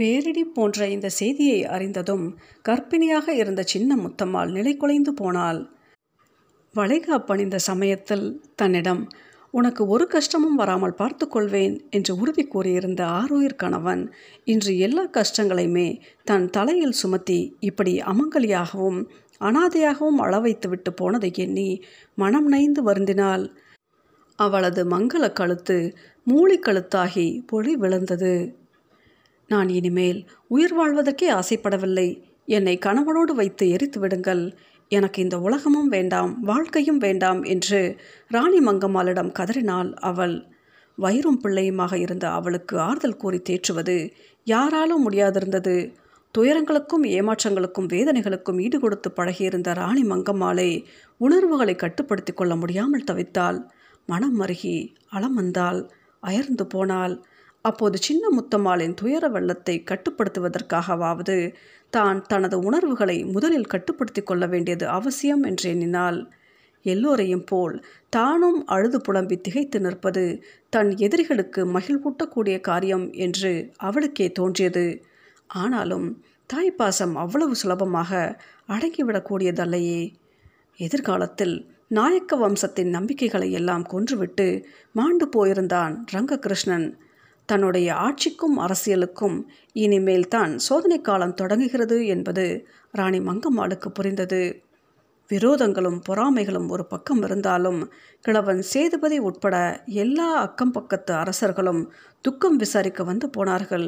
பேரிடி போன்ற இந்த செய்தியை அறிந்ததும் கர்ப்பிணியாக இருந்த சின்ன முத்தம்மாள் நிலை குலைந்து போனாள். வளைகாப்பணிந்த சமயத்தில் தன்னிடம் உனக்கு ஒரு கஷ்டமும் வராமல் பார்த்துக்கொள்வேன் என்று உறுதி கூறியிருந்த ஆரோயிர் கணவன் இன்று எல்லா கஷ்டங்களையுமே தன் தலையில் சுமத்தி இப்படி அமங்கலியாகவும் அனாதையாகவும் அளவைத்துவிட்டு போனதை எண்ணி மனம் நைந்து வருந்தினாள். அவளது மங்கள கழுத்து மூளை கழுத்தாகி பொழி விழுந்தது. நான் இனிமேல் உயிர் வாழ்வதற்கே ஆசைப்படவில்லை. என்னை கணவனோடு வைத்து எரித்து விடுங்கள். எனக்கு இந்த உலகமும் வேண்டாம் வாழ்க்கையும் வேண்டாம் என்று ராணி மங்கம்மாளிடம் கதறினாள் அவள். வயிறும் பிள்ளையுமாக இருந்த அவளுக்கு ஆறுதல் கூறி தேற்றுவது யாராலும் முடியாதிருந்தது. துயரங்களுக்கும் ஏமாற்றங்களுக்கும் வேதனைகளுக்கும் ஈடுகொடுத்து பழகியிருந்த ராணி மங்கம்மாளை உணர்வுகளை கட்டுப்படுத்தி கொள்ள முடியாமல் தவித்தாள். மனம் மருகி அளம் வந்தாள் அயர்ந்து போனாள். அப்போது சின்ன முத்தம்மாளின் துயர வெள்ளத்தை கட்டுப்படுத்துவதற்காகவாவது தான் தனது உணர்வுகளை முதலில் கட்டுப்படுத்தி கொள்ள வேண்டியது அவசியம் என்று எண்ணினாள். எல்லோரையும் போல் தானும் அழுது புலம்பி திகைத்து நிற்பது தன் எதிரிகளுக்கு மகிழ்வூட்டக்கூடிய காரியம் என்று அவளுக்கே தோன்றியது. ஆனாலும் தாய்ப்பாசம் அவ்வளவு சுலபமாக அடங்கிவிடக்கூடியதல்லையே. எதிர்காலத்தில் நாயக்க வம்சத்தின் நம்பிக்கைகளை எல்லாம் கொன்றுவிட்டு மாண்டு போயிருந்தான் ரங்ககிருஷ்ணன். தன்னுடைய ஆட்சிக்கும் அரசியலுக்கும் இனிமேல் தான் சோதனை காலம் தொடங்குகிறது என்பது ராணி மங்கம்மாளுக்கு புரிந்தது. விரோதங்களும் பொறாமைகளும் ஒரு பக்கம் இருந்தாலும் கிழவன் சேதுபதி உட்பட எல்லா அக்கம் பக்கத்து அரசர்களும் துக்கம் விசாரிக்க வந்து போனார்கள்.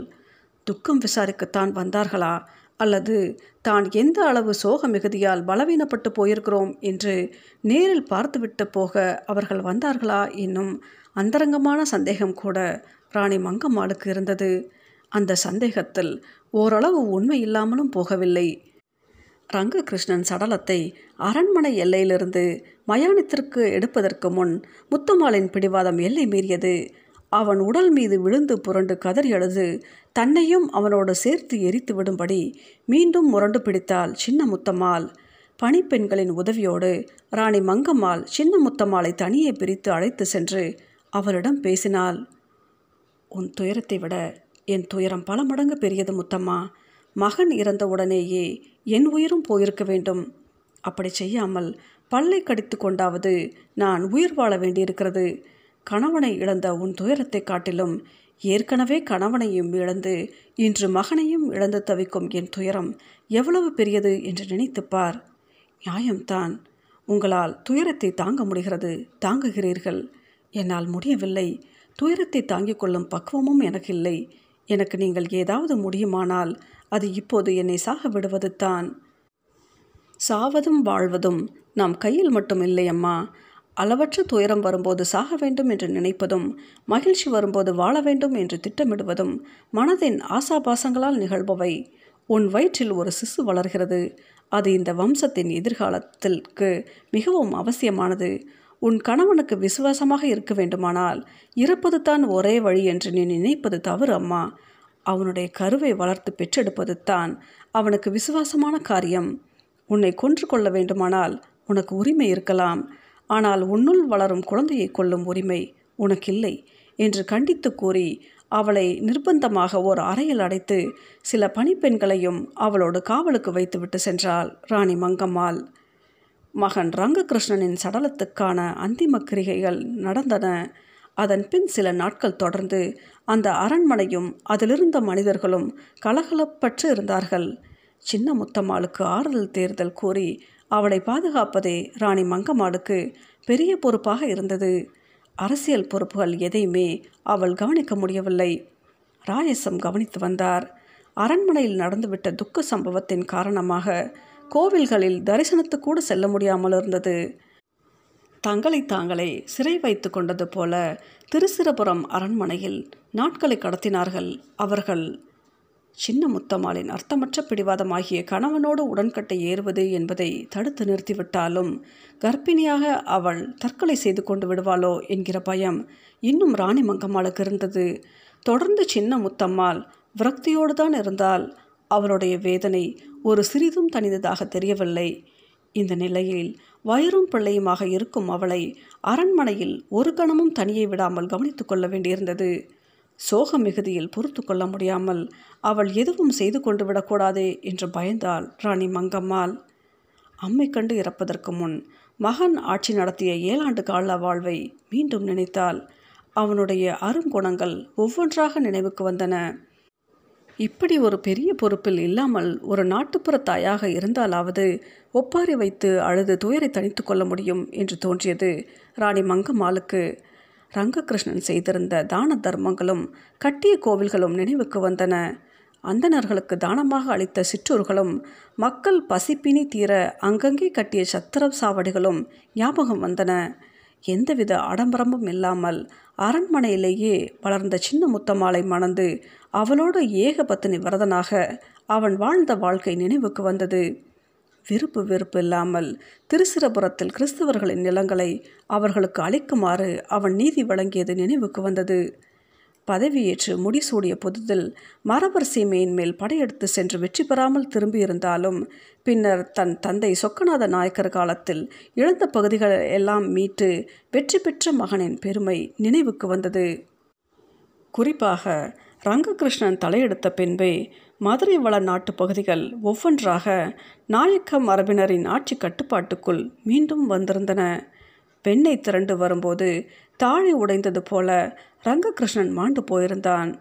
துக்கம் விசாரிக்கத்தான் வந்தார்களா? அல்லது தான் எந்த அளவு சோக மிகுதியால் பலவீனப்பட்டு போயிருக்கிறோம் என்று நேரில் பார்த்துவிட்டு போக அவர்கள் வந்தார்களா? என்னும் அந்தரங்கமான சந்தேகம் கூட ராணி மங்கம்மாளுக்கு இருந்தது. அந்த சந்தேகத்தில் ஓரளவு உண்மை இல்லாமலும் போகவில்லை. ரங்ககிருஷ்ணன் சடலத்தை அரண்மனை எல்லையிலிருந்து மயானத்திற்கு எடுப்பதற்கு முன் முத்துமாலின் பிடிவாதம் எல்லை மீறியது. அவன் உடல் மீது விழுந்து புரண்டு கதறி அழுது தன்னையும் அவனோடு சேர்த்து எரித்து விடும்படி மீண்டும் முரண்டு பிடித்தாள் சின்ன முத்தம்மாள். பணிப்பெண்களின் உதவியோடு ராணி மங்கம்மாள் சின்ன முத்தம்மாளை தனியே பிரித்து அழைத்து சென்று அவரிடம் பேசினாள். உன் துயரத்தை விட என் துயரம் பல மடங்கு பெரியது முத்தம்மா. மகன் இறந்த உடனேயே என் உயிரும் போயிருக்க வேண்டும். அப்படி செய்யாமல் பல்லை கடித்து கொண்டாவது நான் உயிர் வாழ வேண்டியிருக்கிறது. கணவனை இழந்த உன் துயரத்தை காட்டிலும் ஏற்கனவே கணவனையும் இழந்து இன்று மகனையும் இழந்து தவிக்கும் என் துயரம் எவ்வளவு பெரியது என்று நினைத்துப்பார் நியாயம்தான். உங்களால் துயரத்தை தாங்க முடிகிறது. தாங்குகிறீர்கள். என்னால் முடியவில்லை. துயரத்தை தாங்கிக் கொள்ளும் பக்குவமும் எனக்கு இல்லை எனக்கு நீங்கள் ஏதாவது முடியுமானால் அது இப்போது என்னை சாக விடுவது தான். சாவதும் வாழ்வதும் நம் கையில் மட்டும் இல்லை அம்மா. அளவற்ற துயரம் வரும்போது சாக வேண்டும் என்று நினைப்பதும் மகிழ்ச்சி வரும்போது வாழ வேண்டும் என்று திட்டமிடுவதும் மனதின் ஆசாபாசங்களால் நிகழ்பவை. உன் வயிற்றில் ஒரு சிசு வளர்கிறது. அது இந்த வம்சத்தின் எதிர்காலத்திற்கு மிகவும் அவசியமானது. உன் கணவனுக்கு விசுவாசமாக இருக்க வேண்டுமானால் இறப்பது தான் ஒரே வழி என்று நீ நினைப்பது தவறு அம்மா. அவனுடைய கருவை வளர்த்து பெற்றெடுப்பது தான் அவனுக்கு விசுவாசமான காரியம். உன்னை கொன்று கொள்ள வேண்டுமானால் உனக்கு உரிமை இருக்கலாம். ஆனால் உன்னுள் வளரும் குழந்தையை கொள்ளும் உரிமை உனக்கில்லை என்று கண்டித்து கூறி அவளை நிர்பந்தமாக ஓர் அறையில் அடைத்து சில பணிப்பெண்களையும் அவளோடு காவலுக்கு வைத்துவிட்டு சென்றாள் ராணி மங்கம்மாள். மகன் ரங்ககிருஷ்ணனின் சடலத்துக்கான அந்திம கிரிகைகள் நடந்தன. அதன் பின் சில நாட்கள் தொடர்ந்து அந்த அரண்மனையும் அதிலிருந்த மனிதர்களும் கலகலப்பற்று இருந்தார்கள். சின்ன முத்தம்மாளுக்கு ஆறுதல் தேர்தல் கூறி அவளை பாதுகாப்பதே ராணி மங்கம்மாளுக்கு பெரிய பொறுப்பாக இருந்தது. அரசியல் பொறுப்புகள் எதையுமே அவள் கவனிக்க முடியவில்லை. ராயசம் கவனித்து வந்தார். அரண்மனையில் நடந்துவிட்ட துக்க சம்பவத்தின் காரணமாக கோவில்களில் தரிசனத்து கூட செல்ல முடியாமல் இருந்தது. தங்களை தாங்களே சிறை வைத்து கொண்டது போல திருச்சிரபுரம் அரண்மனையில் நாட்களை கடத்தினார்கள் அவர்கள். சின்ன முத்தம்மாளின் அர்த்தமற்ற பிடிவாதமாகிய கணவனோடு உடன்கட்டை ஏறுவது என்பதை தடுத்து நிறுத்திவிட்டாலும் கர்ப்பிணியாக அவள் தற்கொலை செய்து கொண்டு விடுவாளோ என்கிற பயம் இன்னும் ராணி மங்கம்மாளுக்கு இருந்தது. தொடர்ந்து சின்ன முத்தம்மாள் விரக்தியோடு தான் இருந்தால் அவளுடைய வேதனை ஒரு சிறிதும் தனிந்ததாக தெரியவில்லை. இந்த நிலையில் வயிறும் பிள்ளையுமாக இருக்கும் அவளை அரண்மனையில் ஒரு கணமும் தனியே விடாமல் கவனித்து கொள்ள வேண்டியிருந்தது. சோக மிகுதியில் பொறுத்து கொள்ள முடியாமல் அவள் எதுவும் செய்து கொண்டு விடக்கூடாதே என்று பயந்தாள் ராணி மங்கம்மாள். அம்மை கண்டு இறப்பதற்கு முன் மகன் ஆட்சி நடத்திய ஏழாண்டு கால வாழ்வை மீண்டும் நினைத்தால் அவனுடைய அருங்குணங்கள் ஒவ்வொன்றாக நினைவுக்கு வந்தன. இப்படி ஒரு பெரிய பொறுப்பில் இல்லாமல் ஒரு நாட்டுப்புற தாயாக இருந்தாலாவது ஒப்பாரி வைத்து அழுது துயரை தணித்து கொள்ள முடியும் என்று தோன்றியது ராணி மங்கம்மாளுக்கு. ரங்ககிருஷ்ணன் செய்திருந்த தான தர்மங்களும் கட்டிய கோவில்களும் நினைவுக்கு வந்தன. அந்தணர்களுக்கு தானமாக அளித்த சிற்றூர்களும் மக்கள் பசிப்பினி தீர அங்கங்கே கட்டிய சத்திர சாவடிகளும் ஞாபகம் வந்தன. எந்தவித ஆடம்பரமும் இல்லாமல் அரண்மனையிலேயே வளர்ந்த சின்ன முத்தம்மாளை மணந்து அவளோடு ஏகபத்தினி விரதனாக அவன் வாழ்ந்த வாழ்க்கை நினைவுக்கு வந்தது. விருப்பு வெறுப்பு இல்லாமல் திருச்சிரபுரத்தில் கிறிஸ்தவர்களின் நிலங்களை அவர்களுக்கு அளிக்குமாறு அவன் நீதி வழங்கியது நினைவுக்கு வந்தது. பதவியேற்று முடிசூடிய புதுதில் மரபர் சீமையின் மேல் படையெடுத்து சென்று வெற்றி பெறாமல் திரும்பியிருந்தாலும் பின்னர் தன் தந்தை சொக்கநாத நாயக்கர் காலத்தில் இழந்த பகுதிகளை எல்லாம் மீட்டு வெற்றி பெற்ற மகனின் பெருமை நினைவுக்கு வந்தது. குறிப்பாக ரங்ககிருஷ்ணன் தலையெடுத்த பின்பே மதுரை வள நாட்டு பகுதிகள் ஒவ்வொன்றாக நாயக்க மரபினரின் ஆட்சி கட்டுப்பாட்டுக்குள் மீண்டும் வந்திருந்தன. பெண்ணை திரண்டு வரும்போது தாழி உடைந்தது போல ரங்ககிருஷ்ணன் மாண்டு போயிருந்தான்.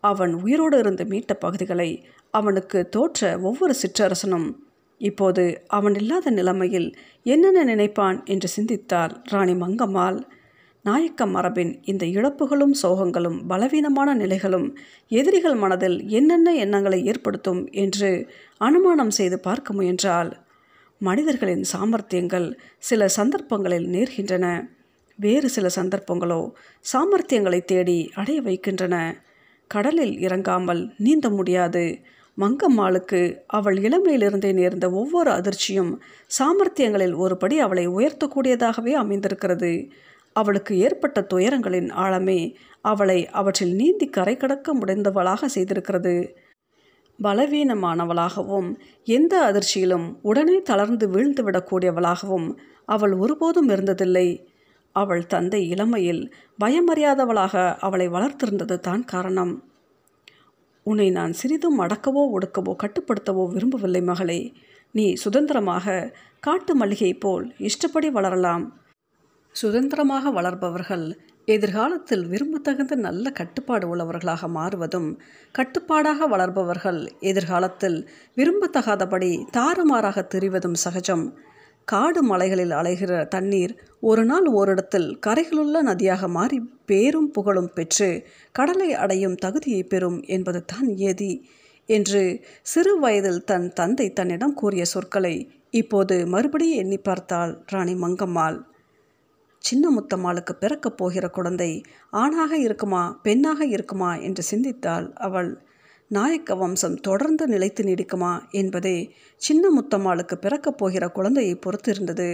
அவன் உயிரோடு இருந்து மீட்ட பகுதிகளை அவனுக்கு தோற்ற ஒவ்வொரு சிற்றரசனும் இப்போது அவன் இல்லாத நிலைமையில் என்னென்ன நினைப்பான்? என்று சிந்தித்தாள் ராணி மங்கம்மாள். நாயக்க மரபின் இந்த இழப்புகளும் சோகங்களும் பலவீனமான நிலைகளும் எதிரிகள் மனதில் என்னென்ன எண்ணங்களை ஏற்படுத்தும் என்று அனுமானம் செய்து பார்க்க முயன்றால் மனிதர்களின் சாமர்த்தியங்கள் சில சந்தர்ப்பங்களில் நேர்கின்றன. வேறு சில சந்தர்ப்பங்களோ சாமர்த்தியங்களை தேடி அடைய வைக்கின்றன. கடலில் இறங்காமல் நீந்த முடியாது. மங்கம்மாளுக்கு அவள் இளமையிலிருந்தே நேர்ந்த ஒவ்வொரு அதிர்ச்சியும் சாமர்த்தியங்களில் ஒருபடி அவளை உயர்த்தக்கூடியதாகவே அமைந்திருக்கிறது. அவளுக்கு ஏற்பட்ட துயரங்களின் ஆழமே அவளை அவற்றில் நீந்தி கரை கடக்க முடிந்தவளாக செய்திருக்கிறது. பலவீனமானவளாகவும் எந்த அதிர்ச்சியிலும் உடனே தளர்ந்து வீழ்ந்து விடக்கூடியவளாகவும் அவள் ஒருபோதும் இருந்ததில்லை. அவள் தந்தை இளமையில் பயமறியாதவளாக அவளை வளர்த்திருந்தது தான் காரணம். உன்னை நான் சிறிதும் அடக்கவோ ஒடுக்கவோ கட்டுப்படுத்தவோ விரும்பவில்லை மகளே. நீ சுதந்திரமாக காட்டு மல்லிகை போல் இஷ்டப்படி வளரலாம். சுதந்திரமாக வளர்பவர்கள் எதிர்காலத்தில் விரும்பத்தகுந்த நல்ல கட்டுப்பாடு உள்ளவர்களாக மாறுவதும் கட்டுப்பாடாக வளர்பவர்கள் எதிர்காலத்தில் விரும்பத்தகாதபடி தாறுமாறாக தெரிவதும் சகஜம். காடு மலைகளில் அலைகிற தண்ணீர் ஒரு நாள் ஓரிடத்தில் கரைகளுள்ள நதியாக மாறி பேரும் புகழும் பெற்று கடலை அடையும் தகுதியை பெறும் என்பது தான் ஏதி என்று சிறு வயதில் தன் தந்தை தன்னிடம் கூறிய சொற்களை இப்போது மறுபடியும் எண்ணி பார்த்தாள் ராணி மங்கம்மாள். சின்ன முத்தம்மாளுக்கு பிறக்கப் போகிற குழந்தை ஆணாக இருக்குமா பெண்ணாக இருக்குமா என்று சிந்தித்தாள் அவள். நாயக்க வம்சம் தொடர்ந்து நிலைத்து நீடிக்குமா என்பதே சின்ன முத்தம்மாளுக்கு பிறக்கப் போகிற குழந்தையை பொறுத்து இருந்தது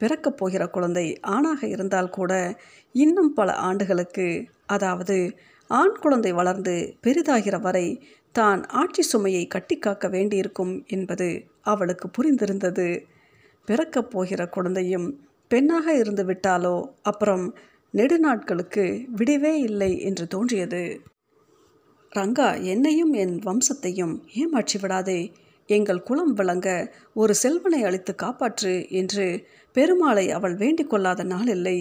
பிறக்கப் போகிற குழந்தை ஆணாக இருந்தால் கூட இன்னும் பல ஆண்டுகளுக்கு அதாவது ஆண் குழந்தை வளர்ந்து பெரிதாகிற வரை தான் ஆட்சி சுமையை கட்டி காக்க வேண்டியிருக்கும் என்பது அவளுக்கு புரிந்திருந்தது. பிறக்கப் போகிற குழந்தையும் பெண்ணாக இருந்து விட்டாலோ அப்புறம் நெடுநாட்களுக்கு விடிவே இல்லை என்று தோன்றியது. ரங்கா என்னையும் என் வம்சத்தையும் ஏமாற்றி விடாதே எங்கள் குலம் விளங்க ஒரு செல்வனை அழித்து காப்பாற்று என்று பெருமாளை அவள் வேண்டிக் கொள்ளாத நாள் இல்லை.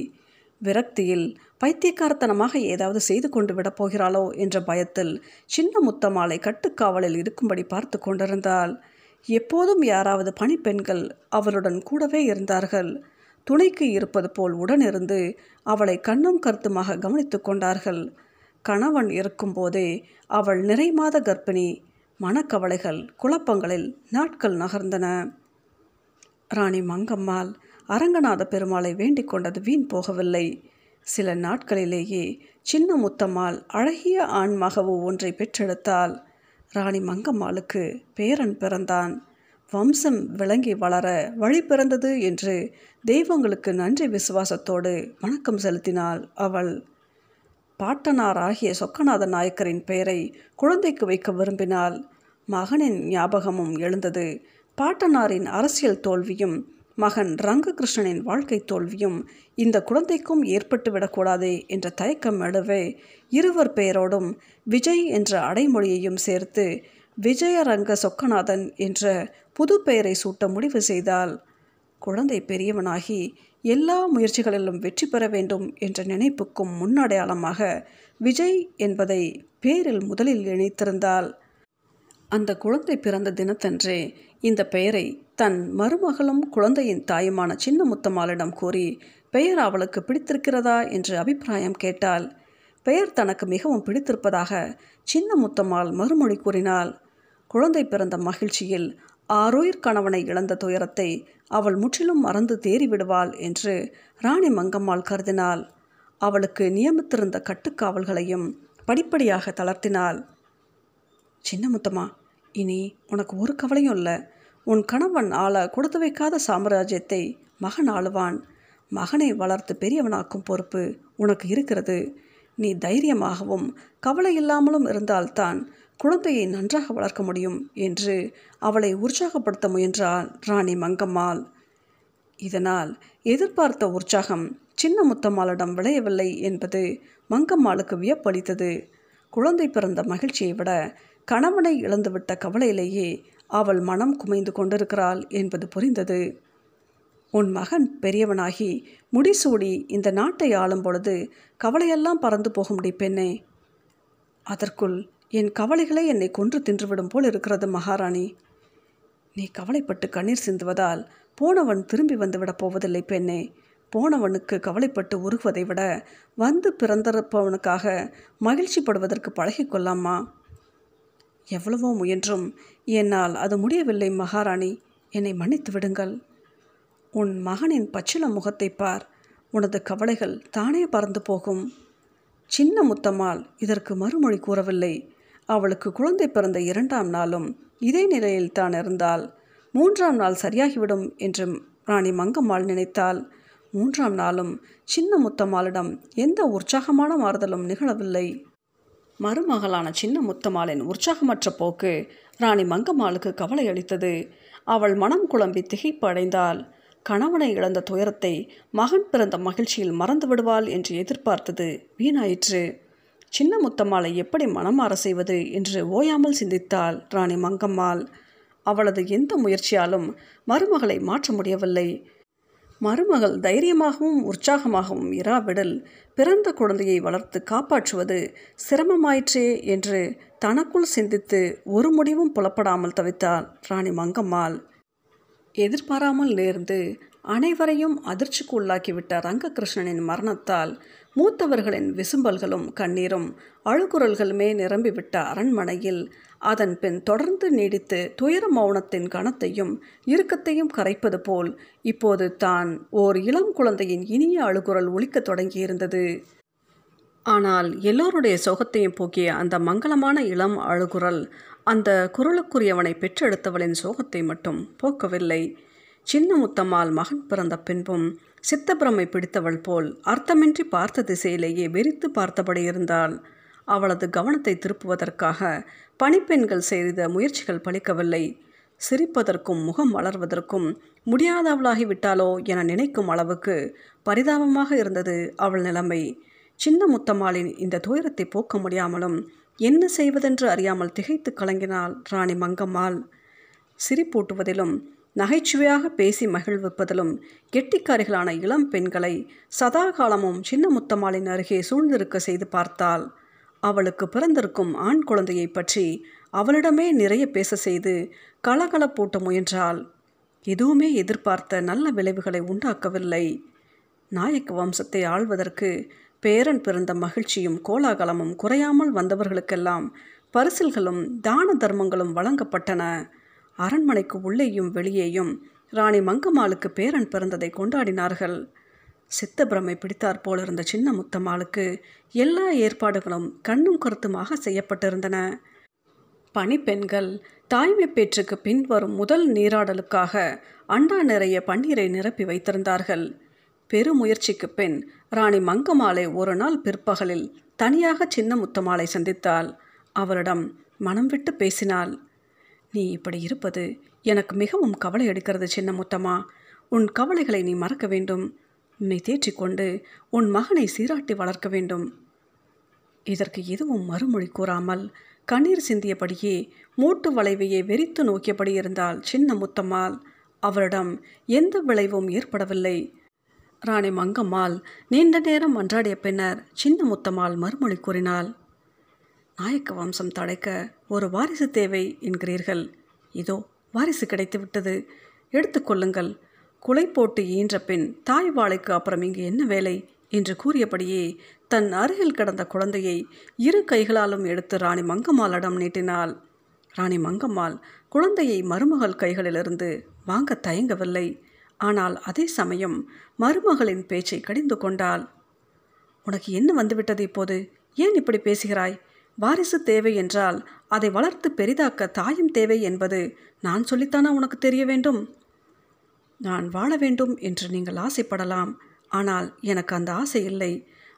விரக்தியில் பைத்தியக்காரத்தனமாக ஏதாவது செய்து கொண்டு விடப் போகிறாளோ என்ற பயத்தில் சின்ன முத்தமாலை கட்டுக்காவலில் இருக்கும்படி பார்த்து கொண்டிருந்தாள். எப்போதும் யாராவது பணிப்பெண்கள் அவளுடன் கூடவே இருந்தார்கள். துணைக்கு இருப்பது போல் உடனிருந்து அவளை கண்ணும் கருத்துமாக கவனித்து கொண்டார்கள். கணவன் இருக்கும்போதே அவள் நிறைமாத கர்ப்பிணி மனக்கவலைகள் குழப்பங்களில் நாட்கள் நகர்ந்தன. ராணி மங்கம்மாள் அரங்கநாத பெருமாளை வேண்டிக் கொண்டது வீண் போகவில்லை. சில நாட்களிலேயே சின்ன முத்தம்மாள் அழகிய ஆண் மகவு ஒன்றை பெற்றெடுத்தாள். ராணி மங்கம்மாளுக்கு பேரன் பிறந்தான். வம்சம் விளங்கி வளர வழி பிறந்தது என்று தெய்வங்களுக்கு நன்றி விசுவாசத்தோடு வணக்கம் செலுத்தினாள் அவள். பாட்டனார் ஆகிய சொக்கநாத நாயக்கரின் பெயரை குழந்தைக்கு வைக்க விரும்பினால் மகனின் ஞாபகமும் எழுந்தது. பாட்டனாரின் அரசியல் தோல்வியும் மகன் ரங்ககிருஷ்ணனின் வாழ்க்கை தோல்வியும் இந்த குழந்தைக்கும் ஏற்பட்டு விடக்கூடாதே என்ற தயக்கம் நடுவே இருவர் பெயரோடும் விஜய் என்ற அடைமொழியையும் சேர்த்து விஜயரங்க சொக்கநாதன் என்ற புது பெயரை சூட்ட முடிவு செய்தால் குழந்தை பெரியவனாகி எல்லா முயற்சிகளிலும் வெற்றி பெற வேண்டும் என்ற நினைப்புக்கும் முன்னடையாளமாக விஜய் என்பதை பேரில் முதலில் இணைத்திருந்தால் அந்த குழந்தை பிறந்த தினத்தன்றே இந்த பெயரை தன் மருமகளும் குழந்தையின் தாயுமான சின்ன முத்தம்மாளிடம் கூறி பெயர் அவளுக்கு பிடித்திருக்கிறதா? என்று அபிப்பிராயம் கேட்டாள் பெயர் தனக்கு மிகவும் பிடித்திருப்பதாக சின்ன முத்தம்மாள் மறுமொழி கூறினாள் குழந்தை பிறந்த மகிழ்ச்சியில் ஆரோயிர் கணவனை இழந்த துயரத்தை அவள் முற்றிலும் மறந்து தேறிவிடுவாள் என்று ராணி மங்கம்மாள் கருதினாள். அவளுக்கு நியமித்திருந்த கட்டுக்காவல்களையும் படிப்படியாக தளர்த்தினாள். சின்ன முத்தம்மா இனி உனக்கு ஒரு கவலையும் இல்லை. உன் கணவன் ஆள கொடுத்து வைக்காத சாம்ராஜ்யத்தை மகன் ஆளுவான். மகனை வளர்த்து பெரியவனாக்கும் பொறுப்பு உனக்கு இருக்கிறது. நீ தைரியமாகவும் கவலை இல்லாமலும் இருந்தால்தான் குழந்தையை நன்றாக வளர்க்க முடியும் என்று அவளை உற்சாகப்படுத்த முயன்றாள் ராணி மங்கம்மாள். இதனால் எதிர்பார்த்த உற்சாகம் சின்ன முத்தம்மாளிடம் விளையவில்லை என்பது மங்கம்மாளுக்கு வியப்பளித்தது. குழந்தை பிறந்த மகிழ்ச்சியை விட கணவனை இழந்துவிட்ட கவலையிலேயே அவள் மனம் குமைந்து கொண்டிருக்கிறாள் என்பது புரிந்தது. உன் மகன் பெரியவனாகி முடிசூடி இந்த நாட்டை ஆளும் பொழுது கவலையெல்லாம் பறந்து போகும்படி பெண்ணே. அதற்குள் என் கவலைகளை என்னை கொன்று தின்றுவிடும் போல் இருக்கிறது மகாராணி. நீ கவலைப்பட்டு கண்ணீர் சிந்துவதால் போனவன் திரும்பி வந்துவிடப் போவதில்லை பெண்ணே. போனவனுக்கு கவலைப்பட்டு உருகுவதை விட வந்து பிறந்திருப்பவனுக்காக மகிழ்ச்சிப்படுவதற்கு பழகிக்கொள்ளாமா எவ்வளவோ முயன்றும் என்னால் அது முடியவில்லை மகாராணி. என்னை மன்னித்து விடுங்கள். உன் மகனின் பச்சில முகத்தை பார். உனது கவலைகள் தானே பறந்து போகும். சின்ன முத்தம்மாள் இதற்கு மறுமொழி கூறவில்லை. அவளுக்கு குழந்தை பிறந்த இரண்டாம் நாளும் இதே நிலையில் தான் இருந்தால் மூன்றாம் நாள் சரியாகிவிடும் என்று ராணி மங்கம்மாள் நினைத்தால் மூன்றாம் நாளும் சின்ன முத்தம்மாளிடம் எந்த உற்சாகமான மாறுதலும் நிகழவில்லை. மருமகளான சின்ன முத்தம்மாளின் உற்சாகமற்ற போக்கு ராணி மங்கம்மாளுக்கு கவலை அளித்தது. அவள் மனம் குழம்பி திகைப்பு அடைந்தாள். கணவனை இழந்த துயரத்தை மகன் பிறந்த மகிழ்ச்சியில் மறந்து விடுவாள் என்று எதிர்பார்த்தது வீணாயிற்று. சின்ன முத்தம்மாளை எப்படி மனமாற செய்வது என்று ஓயாமல் சிந்தித்தாள் ராணி மங்கம்மாள். அவளது எந்த முயற்சியாலும் மருமகளை மாற்ற முடியவில்லை. மருமகள் தைரியமாகவும் உற்சாகமாகவும் இராவிடல் பிறந்த குழந்தையை வளர்த்து காப்பாற்றுவது சிரமமாயிற்றே என்று தனக்குள் சிந்தித்து ஒரு முடிவும் புலப்படாமல் தவித்தாள் ராணி மங்கம்மாள். எதிர்பாராமல் நேர்ந்து அனைவரையும் அதிர்ச்சிக்கு உள்ளாக்கிவிட்ட ரங்ககிருஷ்ணனின் மரணத்தால் மூத்தவர்களின் விசும்பல்களும் கண்ணீரும் அழுகுரல்களுமே நிரம்பிவிட்ட அரண்மனையில் அதன் பின் தொடர்ந்து நீடித்து துயர மௌனத்தின் கணத்தையும் இறுக்கத்தையும் கரைப்பது போல் இப்போது தான் ஓர் இளம் குழந்தையின் இனிய அழுகுரல் ஒழிக்கத் தொடங்கியிருந்தது. ஆனால் எல்லோருடைய சோகத்தையும் போக்கிய அந்த மங்களமான இளம் அழுகுரல் அந்த குரலுக்குரியவனை பெற்றெடுத்தவளின் சோகத்தை மட்டும் போக்கவில்லை. சின்ன முத்தம்மாள் மகன் பிறந்த பின்பும் சித்தப்பிரமை பிடித்தவள் போல் அர்த்தமின்றி பார்த்த திசையிலேயே வெறித்து பார்த்தபடி இருந்தாள். அவளது கவனத்தை திருப்புவதற்காக பணிப்பெண்கள் செய்த முயற்சிகள் பலிக்கவில்லை. சிரிப்பதற்கும் முகம் வளர்வதற்கும் முடியாதவளாகிவிட்டாலோ என நினைக்கும் அளவுக்கு பரிதாபமாக இருந்தது அவள் நிலைமை. சின்ன முத்தம்மாளின் இந்த துயரத்தை போக்க முடியாமலும் என்ன செய்வதென்று அறியாமல் திகைத்து கலங்கினாள் ராணி மங்கம்மாள். சிரிப்பூட்டுவதிலும் நகைச்சுவையாக பேசி மகிழ்விப்பதிலும் கெட்டிக்காரிகளான இளம் பெண்களை சதா காலமும் சின்ன முத்தம்மாளின் அருகே சூழ்ந்திருக்க செய்து பார்த்தால் அவளுக்கு பிறந்திருக்கும் ஆண் குழந்தையை பற்றி அவளிடமே நிறைய பேச செய்து கலகலப்பூட்ட முயன்றால் எதுவுமே எதிர்பார்த்த நல்ல விளைவுகளை உண்டாக்கவில்லை. நாயக்க வம்சத்தை ஆள்வதற்கு பேரன் பிறந்த மகிழ்ச்சியும் கோலாகலமும் குறையாமல் வந்தவர்களுக்கெல்லாம் பரிசில்களும் தான தர்மங்களும் வழங்கப்பட்டன. அரண்மனைக்கு உள்ளேயும் வெளியேயும் ராணி மங்கம்மாளுக்கு பேரன் பிறந்ததை கொண்டாடினார்கள். சித்தபிரமை பிடித்தாற் போலிருந்த சின்ன முத்தம்மாளுக்கு எல்லா ஏற்பாடுகளும் கண்ணும் கருத்துமாக செய்யப்பட்டிருந்தன. பணிப்பெண்கள் தாய்மை பேற்றுக்கு பின்வரும் முதல் நீராடலுக்காக அண்டா நிறைய பன்னீரை நிரப்பி வைத்திருந்தார்கள். பெருமுயற்சிக்கு பின் ராணி மங்கமாலை ஒரு நாள் பிற்பகலில் தனியாக சின்ன முத்தமாலை சந்தித்தாள். அவளிடம் மனம் விட்டு பேசினாள். நீ இப்படி இருப்பது எனக்கு மிகவும் கவலை எடுக்கிறது சின்ன முத்தமா உன் கவலைகளை நீ மறக்க வேண்டும். உன்னை தேற்றிக்கொண்டு உன் மகனை சீராட்டி வளர்க்க வேண்டும். இதற்கு எதுவும் மறுமொழி கூறாமல் கண்ணீர் சிந்தியபடியே மூட்டு வளைவையே வெறித்து நோக்கியபடி இருந்தால் சின்ன முத்தம்மாள் அவரிடம் எந்த விளைவும் ஏற்படவில்லை. ராணி மங்கம்மாள் நீண்ட நேரம் மன்றாடிய பின்னர் சின்ன முத்தம்மாள் மறுமொழி கூறினாள். நாயக்க வம்சம் தடைக்க ஒரு வாரிசு தேவை என்கிறீர்கள். இதோ வாரிசு கிடைத்துவிட்டது. எடுத்துக்கொள்ளுங்கள் குலை போட்டு ஈன்ற பின் தாய் வாழைக்கு அப்புறம் இங்கு என்ன வேலை? என்று கூறியபடியே தன் அருகில் கிடந்த குழந்தையை இரு கைகளாலும் எடுத்து ராணி மங்கம்மாளிடம் நீட்டினாள். ராணி மங்கம்மாள் குழந்தையை மருமகள் கைகளிலிருந்து வாங்க தயங்கவில்லை. ஆனால் அதே சமயம் மருமகளின் பேச்சை கடிந்து கொண்டாள். உனக்கு என்ன வந்துவிட்டது இப்போது? ஏன் இப்படி பேசுகிறாய்? வாரிசு தேவை என்றால் அதை வளர்த்து பெரிதாக்க தாயும் தேவை என்பது நான் சொல்லித்தானா உனக்கு தெரிய வேண்டும்? நான் வாழ வேண்டும் என்று நீங்கள் ஆசைப்படலாம். ஆனால் எனக்கு அந்த ஆசை இல்லை.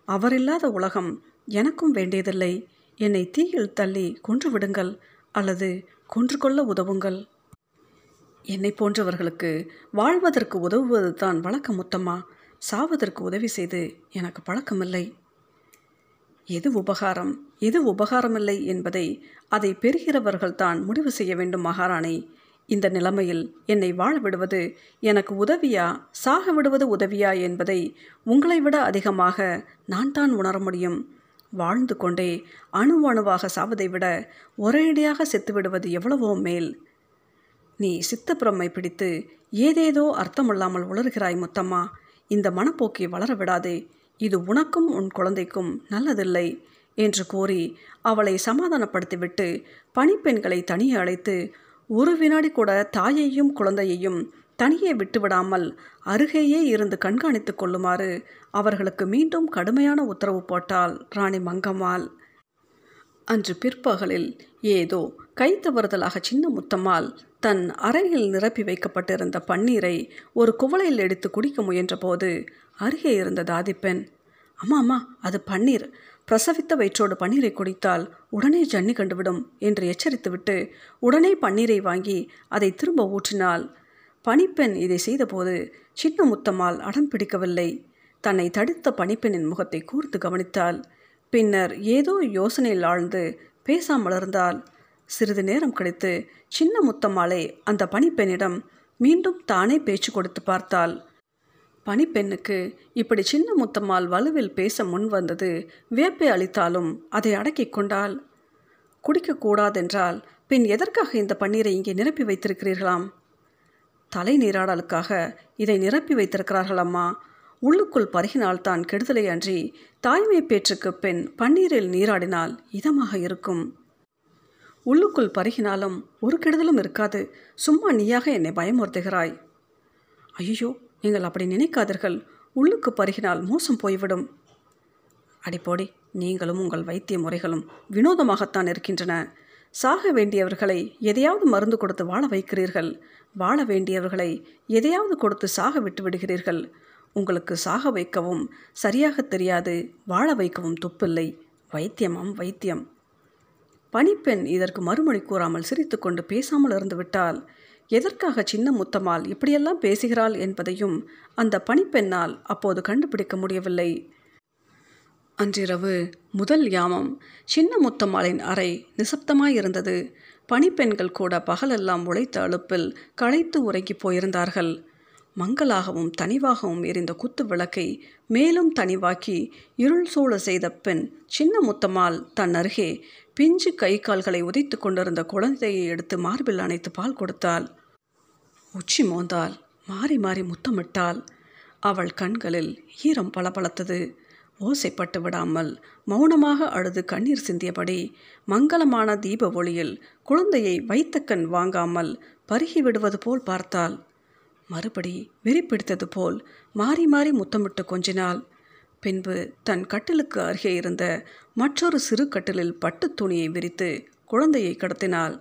அவரில்லாத உலகம் எனக்கும் வேண்டியதில்லை. என்னை தீயில் தள்ளி கொன்று விடுங்கள் அல்லது கொன்று கொள்ள உதவுங்கள். என்னை போன்றவர்களுக்கு வாழ்வதற்கு உதவுவது தான் வழக்கம் முத்தம்மா சாவதற்கு உதவி செய்து எனக்கு பழக்கமில்லை. எது உபகாரம்? எது உபகாரமில்லை என்பதை அதை பெறுகிறவர்கள் தான் முடிவு செய்ய வேண்டும் மகாராணி. இந்த நிலைமையில் என்னை வாழ விடுவது எனக்கு உதவியா? சாக விடுவது உதவியா என்பதை உங்களை விட அதிகமாக நான் தான் உணர முடியும். வாழ்ந்து கொண்டே அணு அணுவாக சாவதை விட ஒரேடியாக செத்துவிடுவது எவ்வளவோ மேல். நீ சித்தப்புறமை பிடித்து ஏதேதோ அர்த்தமில்லாமல் உளறுகிறாய் முத்தம்மா. இந்த மனப்போக்கை வளர விடாதே இது உனக்கும் உன் குழந்தைக்கும் நல்லதில்லை என்று கூறி அவளை சமாதானப்படுத்திவிட்டு பணிப்பெண்களை தனியே அழைத்து ஒரு வினாடி கூட தாயையும் குழந்தையையும் தனியே விட்டுவிடாமல் அருகேயே இருந்து கண்காணித்துக் கொள்ளுமாறு அவர்களுக்கு மீண்டும் கடுமையான உத்தரவு போட்டாள் ராணி மங்கம்மாள். அன்று பிற்பகலில் ஏதோ கைத்தவறுதலாக சின்ன முத்தம்மாள் தன் அறையில் நிரப்பி வைக்கப்பட்டிருந்த பன்னீரை ஒரு குவளையில் எடுத்து குடிக்க முயன்றபோது அருகே இருந்த தாதிப்பெண் அம்மா அம்மா அது பன்னீர். பிரசவித்த வயிற்றோடு பன்னீரை குடித்தால் உடனே ஜன்னி கண்டுவிடும் என்று எச்சரித்துவிட்டு உடனே பன்னீரை வாங்கி அதை திரும்ப ஊற்றினாள். பணிப்பெண் இதை செய்தபோது சின்ன முத்தம்மாள் அடம் பிடிக்கவில்லை. தன்னை தடுத்த பணிப்பெண்ணின் முகத்தை கூர்ந்து கவனித்தாள். பின்னர் ஏதோ யோசனையில் ஆழ்ந்து பேசாமல் இருந்தால் சிறிது நேரம் கழித்து சின்ன முத்தம்மாளை அந்த பணிப்பெண்ணிடம் மீண்டும் தானே பேச்சு கொடுத்து பார்த்தாள். பணிப்பெண்ணுக்கு இப்படி சின்ன முத்தம்மாள் வலுவில் பேச முன் வந்தது வேப்பை அளித்தாலும் அதை அடக்கிக் கொண்டாள். குடிக்கக்கூடாதென்றால் பின் எதற்காக இந்த பன்னீரை இங்கே நிரப்பி வைத்திருக்கிறீர்களாம்? தலை நீராடலுக்காக இதை நிரப்பி வைத்திருக்கிறார்கள் அம்மா உள்ளுக்குள் பருகினால் தான் கெடுதலை அன்றி தாய்மை பேற்றுக்கு பெண் பன்னீரில் நீராடினால் இதமாக இருக்கும். உள்ளுக்குள் பருகினாலும் ஒரு கெடுதலும் இருக்காது. சும்மா நீயாக என்னை பயமுறுத்துகிறாய். ஐயோ நீங்கள் அப்படி நினைக்காதீர்கள். உள்ளுக்கு பருகினால் மோசம் போய்விடும். அடிப்போடி நீங்களும் உங்கள் வைத்திய முறைகளும் வினோதமாகத்தான் இருக்கின்றன. சாக வேண்டியவர்களை எதையாவது மருந்து கொடுத்து வாழ வைக்கிறீர்கள். வாழ வேண்டியவர்களை எதையாவது கொடுத்து சாக விட்டு விடுகிறீர்கள். உங்களுக்கு சாக வைக்கவும் சரியாக தெரியாது வாழ வைக்கவும் துப்பில்லை. வைத்தியமாம் வைத்தியம். பணிப்பெண் இதற்கு மறுமொழி கூறாமல் சிரித்துக்கொண்டு பேசாமல் இருந்துவிட்டால் எதற்காக சின்ன முத்தம்மாள் இப்படியெல்லாம் பேசுகிறாள் என்பதையும் அந்த பணிப்பெண்ணால் அப்போது கண்டுபிடிக்க முடியவில்லை. அன்றிரவு முதல் யாமம் சின்ன முத்தம்மாளின் அறை நிசப்தமாயிருந்தது. பணிப்பெண்கள் கூட பகலெல்லாம் உழைத்த அழுப்பில் களைத்து உறங்கி போயிருந்தார்கள். மங்களாகவும் தனிவாகவும் எரிந்த குத்து விளக்கை மேலும் தனிவாக்கி இருள் சூழ செய்த பெண் சின்ன முத்தம்மாள் தன் அருகே பிஞ்சு கை கால்களை உதைத்து கொண்டிருந்த குழந்தையை எடுத்து மார்பில் அணைத்து பால் கொடுத்தாள். உச்சி மோந்தாள். மாறி மாறி முத்தமிட்டாள். அவள் கண்களில் ஈரம் பளபளத்தது. ஓசைப்பட்டு விடாமல் மௌனமாக அழுது கண்ணீர் சிந்தியபடி மங்களமான தீப ஒளியில் குழந்தையை வைத்த கண் வாங்காமல் பருகி விடுவது போல் பார்த்தாள். மறுபடி வெறிப்பிடித்தது போல் மாறி மாறி முத்தமிட்டு கொஞ்சினாள். பின்பு தன் கட்டிலுக்கு அருகே இருந்த மற்றொரு சிறு கட்டிலில் பட்டு துணியை விரித்து குழந்தையை கடத்தினாள்.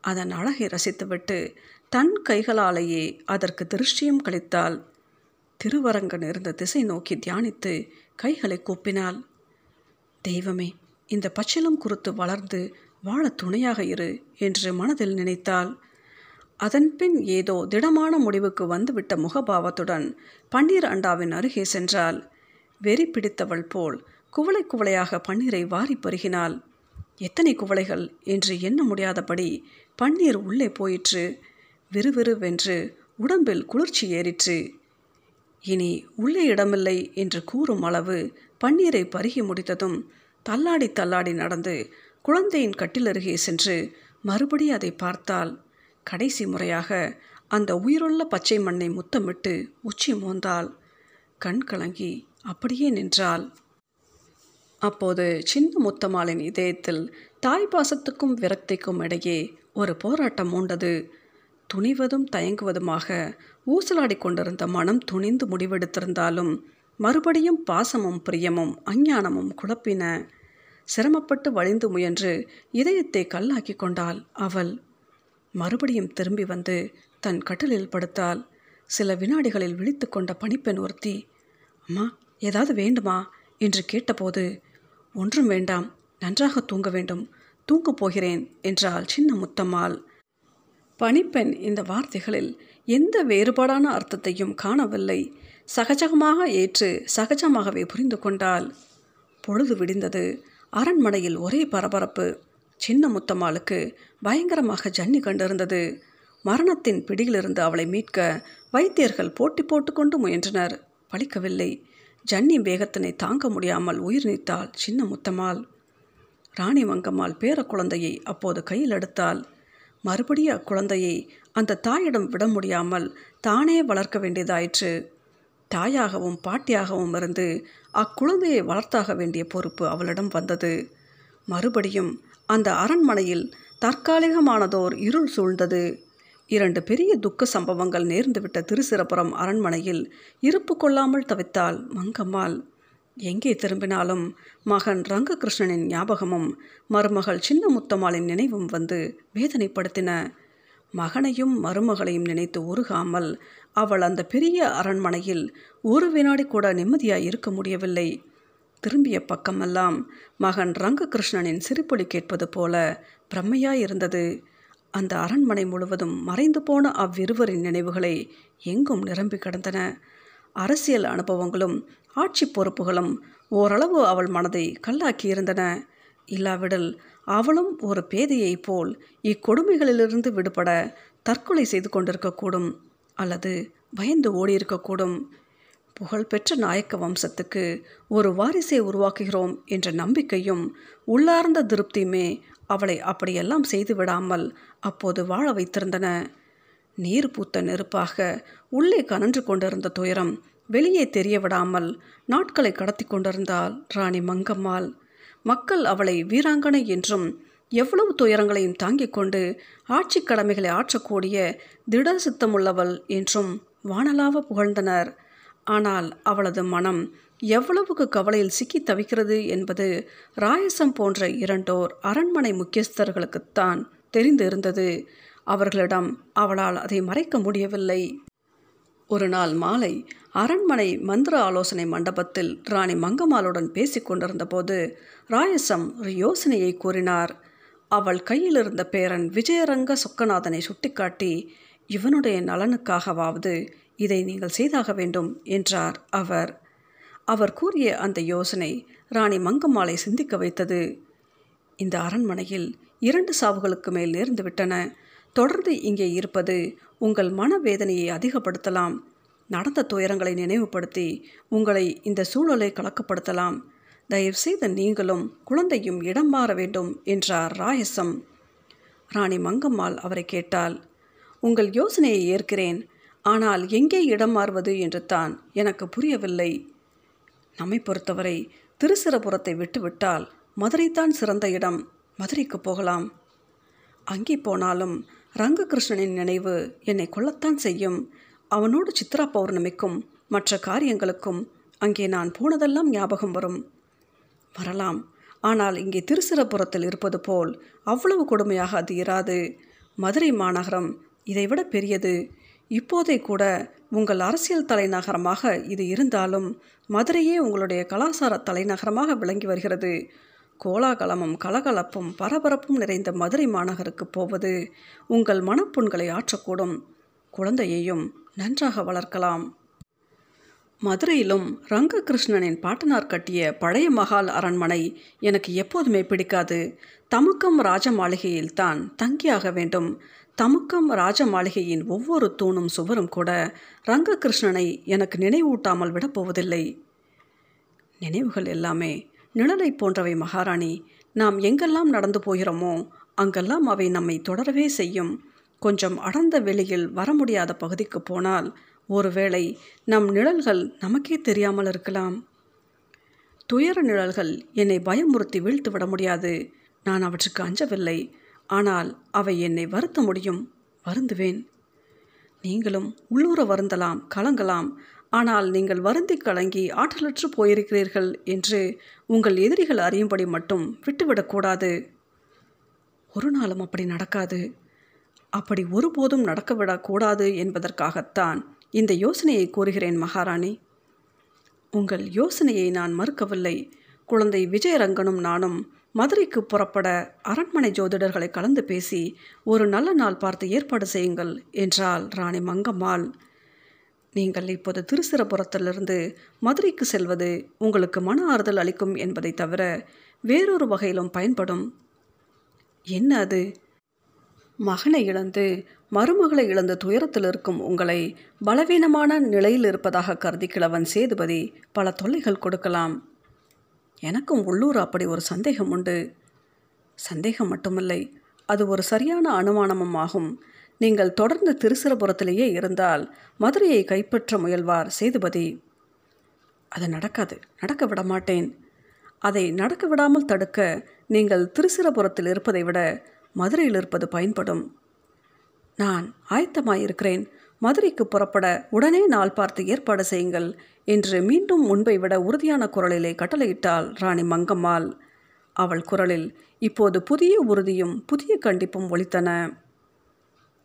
அதன் அழகை ரசித்துவிட்டு தன் கைகளாலேயே அதற்கு திருஷ்டியும் கழித்தாள். திருவரங்கன் இருந்த திசை நோக்கி தியானித்து கைகளை கூப்பினாள். தெய்வமே இந்த பச்சிலம் குறுத்து வளர்ந்து வாழ துணையாக இரு என்று மனதில் நினைத்தாள். அதன்பின் ஏதோ திடமான முடிவுக்கு வந்துவிட்ட முகபாவத்துடன் பன்னீர் அண்டாவின் அருகே சென்றாள். வெறி பிடித்தவள் போல் குவளை குவளையாக பன்னீரை வாரி பருகினாள். எத்தனை குவளைகள் என்று எண்ண முடியாதபடி பன்னீர் உள்ளே போயிற்று. விறுவிறுவென்று உடம்பில் குளிர்ச்சி ஏறிற்று. இனி உள்ளே இடமில்லை என்று கூறும் அளவு பன்னீரை பருகி முடித்ததும் தள்ளாடி தள்ளாடி நடந்து குழந்தையின் கட்டிலருகே சென்று மறுபடி அதை பார்த்தாள். கடைசி முறையாக அந்த உயிருள்ள பச்சை மண்ணை முத்தமிட்டு உச்சி மோந்தாள். கண் கலங்கி அப்படியே நின்றாள். அப்போது சின்ன முத்தம்மாளின் இதயத்தில் தாய் பாசத்துக்கும் விரக்திக்கும் இடையே ஒரு போராட்டம் மூண்டது துணிவதும் தயங்குவதுமாக ஊசலாடி கொண்டிருந்த மனம் துணிந்து முடிவெடுத்திருந்தாலும் மறுபடியும் பாசமும் பிரியமும் அஞ்ஞானமும் குழப்பின. சிரமப்பட்டு வழிந்து முயன்று இதயத்தை கல்லாக்கி கொண்டாள் அவள். மறுபடியும் திரும்பி வந்து தன் கட்டிலில் படுத்தால் சில வினாடிகளில் விழித்து கொண்ட பணிப்பெண் ஒருத்தி அம்மா ஏதாவது வேண்டுமா? என்று கேட்டபோது ஒன்றும் வேண்டாம் நன்றாக தூங்க வேண்டும் தூங்கப் போகிறேன் என்றாள் சின்ன முத்தம்மாள். பணிப்பெண் இந்த வார்த்தைகளில் எந்த வேறுபாடான அர்த்தத்தையும் காணவில்லை. சகஜமாக ஏற்று சகஜமாகவே புரிந்து கொண்டாள். பொழுது விடிந்தது. அரண்மனையில் ஒரே பரபரப்பு. சின்ன முத்தம்மாளுக்கு பயங்கரமாக ஜன்னி கண்டிருந்தது. மரணத்தின் பிடியிலிருந்து அவளை மீட்க வைத்தியர்கள் போட்டி போட்டுக்கொண்டு முயன்றனர். பழிக்கவில்லை. ஜன்னி வேகத்தினை தாங்க முடியாமல் உயிர் நீத்தாள் சின்ன முத்தம்மாள். ராணி மங்கம்மாள் பேர குழந்தையை அப்போது கையில் எடுத்தாள். மறுபடியும் அக்குழந்தையை அந்த தாயிடம் விட முடியாமல் தானே வளர்க்க வேண்டியதாயிற்று. தாயாகவும் பாட்டியாகவும் இருந்து அக்குழந்தையை வளர்த்தாக வேண்டிய பொறுப்பு அவளிடம் வந்தது. மறுபடியும் அந்த அரண்மனையில் தற்காலிகமானதோர் இருள் சூழ்ந்தது. இரண்டு பெரிய துக்க சம்பவங்கள் நேர்ந்துவிட்ட திருச்சிரபுரம் அரண்மனையில் இருப்பு கொள்ளாமல் தவித்தாள் மங்கம்மாள். எங்கே திரும்பினாலும் மகன் ரங்ககிருஷ்ணனின் ஞாபகமும் மருமகள் சின்ன முத்தம்மாளின் நினைவும் வந்து வேதனைப்படுத்தின. மகனையும் மருமகளையும் நினைத்து உருகாமல் அவள் அந்த பெரிய அரண்மனையில் ஒரு வினாடி கூட நிம்மதியாய் இருக்க முடியவில்லை. திரும்பிய பக்கமெல்லாம் மகன் ரங்ககிருஷ்ணனின் சிரிப்பொலி கேட்பது போல பிரம்மையாயிருந்தது. அந்த அரண்மனை முழுவதும் மறைந்து போன அவ்விருவரின் நினைவுகளை எங்கும் நிரம்பி கிடந்தன. அரசியல் அனுபவங்களும் ஆட்சி பொறுப்புகளும் ஓரளவு அவள் மனதை கல்லாக்கியிருந்தன. இல்லாவிடில் அவளும் ஒரு பேதையைப் போல் இக்கொடுமைகளிலிருந்து விடுபட தற்கொலை செய்து கொண்டிருக்கக்கூடும் அல்லது பயந்து ஓடியிருக்கக்கூடும். புகழ்பெற்ற நாயக்க வம்சத்துக்கு ஒரு வாரிசை உருவாக்குகிறோம் என்ற நம்பிக்கையும் உள்ளார்ந்த திருப்தியுமே அவளை அப்படியெல்லாம் செய்து விடாமல் அப்போது வாழ வைத்திருந்தன. நீர் பூத்த நெருப்பாக உள்ளே கனன்று கொண்டிருந்த துயரம் வெளியே தெரிய விடாமல் நாட்களை கடத்தி கொண்டிருந்தாள் ராணி மங்கம்மாள். மக்கள் அவளை வீராங்கனை என்றும் எவ்வளவு துயரங்களையும் தாங்கிக் கொண்டு ஆட்சி கடமைகளை ஆற்றக்கூடிய திட சித்தமுள்ளவள் என்றும் வானலாவ புகழ்ந்தனர். ஆனால் அவளது மனம் எவ்வளவுக்கு கவலையில் சிக்கி தவிக்கிறது என்பது ராயசம் போன்ற இரண்டோர் அரண்மனை முக்கியஸ்தர்களுக்குத்தான் தெரிந்திருந்தது. அவர்களிடம் அவளால் அதை மறைக்க முடியவில்லை. ஒரு நாள் மாலை அரண்மனை மந்திர ஆலோசனை மண்டபத்தில் ராணி மங்கம்மாளுடன் பேசிக் கொண்டிருந்தபோது ராயசம் ஒரு யோசனையை கூறினார். அவள் கையில் இருந்த பேரன் விஜயரங்க சொக்கநாதனை சுட்டிக்காட்டி இவனுடைய நலனுக்காகவாவது இதை நீங்கள் செய்தாக வேண்டும் என்றார் அவர். அவர் கூறிய அந்த யோசனை ராணி மங்கம்மாளை சிந்திக்க வைத்தது. இந்த அரண்மனையில் இரண்டு சாவுகளுக்கு மேல் நேர்ந்துவிட்டன தொடர்ந்து இங்கே இருப்பது உங்கள் மனவேதனையை அதிகப்படுத்தலாம். நடந்த துயரங்களை நினைவுபடுத்தி உங்களை இந்த சூழலை கலக்கப்படுத்தலாம். தயவுசெய்து நீங்களும் குழந்தையும் இடம் மாற வேண்டும் என்றார் ராயசம். ராணி மங்கம்மாள் அவரை கேட்டால் உங்கள் யோசனையை ஏற்கிறேன். ஆனால் எங்கே இடம் மாறுவது என்று தான் எனக்கு புரியவில்லை. நம்மை பொறுத்தவரை திருச்சிரபுரத்தை விட்டுவிட்டால் மதுரைத்தான் சிறந்த இடம். மதுரைக்கு போகலாம். அங்கே போனாலும் ரங்ககிருஷ்ணனின் நினைவு என்னை கொள்ளத்தான் செய்யும். அவனோடு சித்ரா பௌர்ணமிக்கும் மற்ற காரியங்களுக்கும் அங்கே நான் போனதெல்லாம் ஞாபகம் வரும். வரலாம். ஆனால் இங்கே திருச்சிரபுரத்தில் இருப்பது போல் அவ்வளவு கொடுமையாக அது இராது. மதுரை மாநகரம் இதைவிட பெரியது. இப்போதே கூட உங்கள் அரசியல் தலைநகரமாக இது இருந்தாலும் மதுரையே உங்களுடைய கலாச்சார தலைநகரமாக விளங்கி வருகிறது. கோலாகலமும் கலகலப்பும் பரபரப்பும் நிறைந்த மதுரை மாநகருக்கு போவது உங்கள் மனப்புண்களை ஆற்றக்கூடும். குழந்தையையும் நன்றாக வளர்க்கலாம். மதுரையிலும் ரங்ககிருஷ்ணனின் பாட்டனார் கட்டிய பழைய மகால் அரண்மனை எனக்கு எப்போதுமே பிடிக்காது. தமக்கம் ராஜ மாளிகையில்தான் தங்கியாக வேண்டும். தமுக்கம் ராஜ மாளிகையின் ஒவ்வொரு தூணும் சுவரும் கூட ரங்ககிருஷ்ணனை எனக்கு நினைவூட்டாமல் விடப்போவதில்லை நினைவுகள் எல்லாமே நிழலை போன்றவை மகாராணி. நாம் எங்கெல்லாம் நடந்து போகிறோமோ அங்கெல்லாம் அவை நம்மை தொடரவே செய்யும். கொஞ்சம் அடர்ந்த வெளியில் வர முடியாத பகுதிக்கு போனால் ஒருவேளை நம் நிழல்கள் நமக்கே தெரியாமல் இருக்கலாம். துயர நிழல்கள் என்னை பயமுறுத்தி வீழ்த்து விட முடியாது. நான் அவற்றுக்கு அஞ்சவில்லை. ஆனால் அவை என்னை வருத்த முடியும். வருந்துவேன். நீங்களும் உள்ளூர வருந்தலாம் கலங்கலாம். ஆனால் நீங்கள் வருந்தி கலங்கி ஆற்றலற்று போயிருக்கிறீர்கள் என்று உங்கள் எதிரிகள் அறியும்படி மட்டும் விட்டுவிடக்கூடாது ஒரு நாளும் அப்படி நடக்காது. அப்படி ஒருபோதும் நடக்கவிடக்கூடாது என்பதற்காகத்தான் இந்த யோசனையை கூறுகிறேன் மகாராணி. உங்கள் யோசனையை நான் மறுக்கவில்லை. குழந்தை விஜயரங்கனும் நானும் மதுரைக்கு புறப்பட அரண்மனை ஜோதிடர்களை கலந்து பேசி ஒரு நல்ல நாள் பார்த்து ஏற்பாடு செய்யுங்கள் என்றாள் ராணி மங்கம்மாள். நீங்கள் இப்போது திருச்சிரபுரத்திலிருந்து மதுரைக்கு செல்வது உங்களுக்கு மன ஆறுதல் அளிக்கும் என்பதை தவிர வேறொரு வகையிலும் பயன்படும். என்ன அது? மகனை இழந்து மருமகளை இழந்த துயரத்தில் இருக்கும் உங்களை பலவீனமான நிலையில் இருப்பதாக கருதி கிழவன் சேதுபதி பல தொல்லைகள் கொடுக்கலாம். எனக்கும் உள்ளூர் அப்படி ஒரு சந்தேகம் உண்டு. சந்தேகம் மட்டுமில்லை அது ஒரு சரியான அனுமானமும் ஆகும் நீங்கள் தொடர்ந்து திருச்சிரபுரத்திலேயே இருந்தால் மதுரையை கைப்பற்ற முயல்வார் சேதுபதி. அது நடக்காது நடக்க விட மாட்டேன். அதை நடக்க விடாமல் தடுக்க நீங்கள் திருச்சிரபுரத்தில் இருப்பதை விட மதுரையில் இருப்பது பயன்படும். நான் ஆயத்தமாயிருக்கிறேன். மதுரைக்கு புறப்பட உடனே நாள் பார்த்து ஏற்பாடு செய்யுங்கள் என்று மீண்டும் முன்பை விட உறுதியான குரலிலே கட்டளையிட்டாள் ராணி மங்கம்மாள். அவள் குரலில் இப்போது புதிய உறுதியும் புதிய கண்டிப்பும் ஒலித்தன.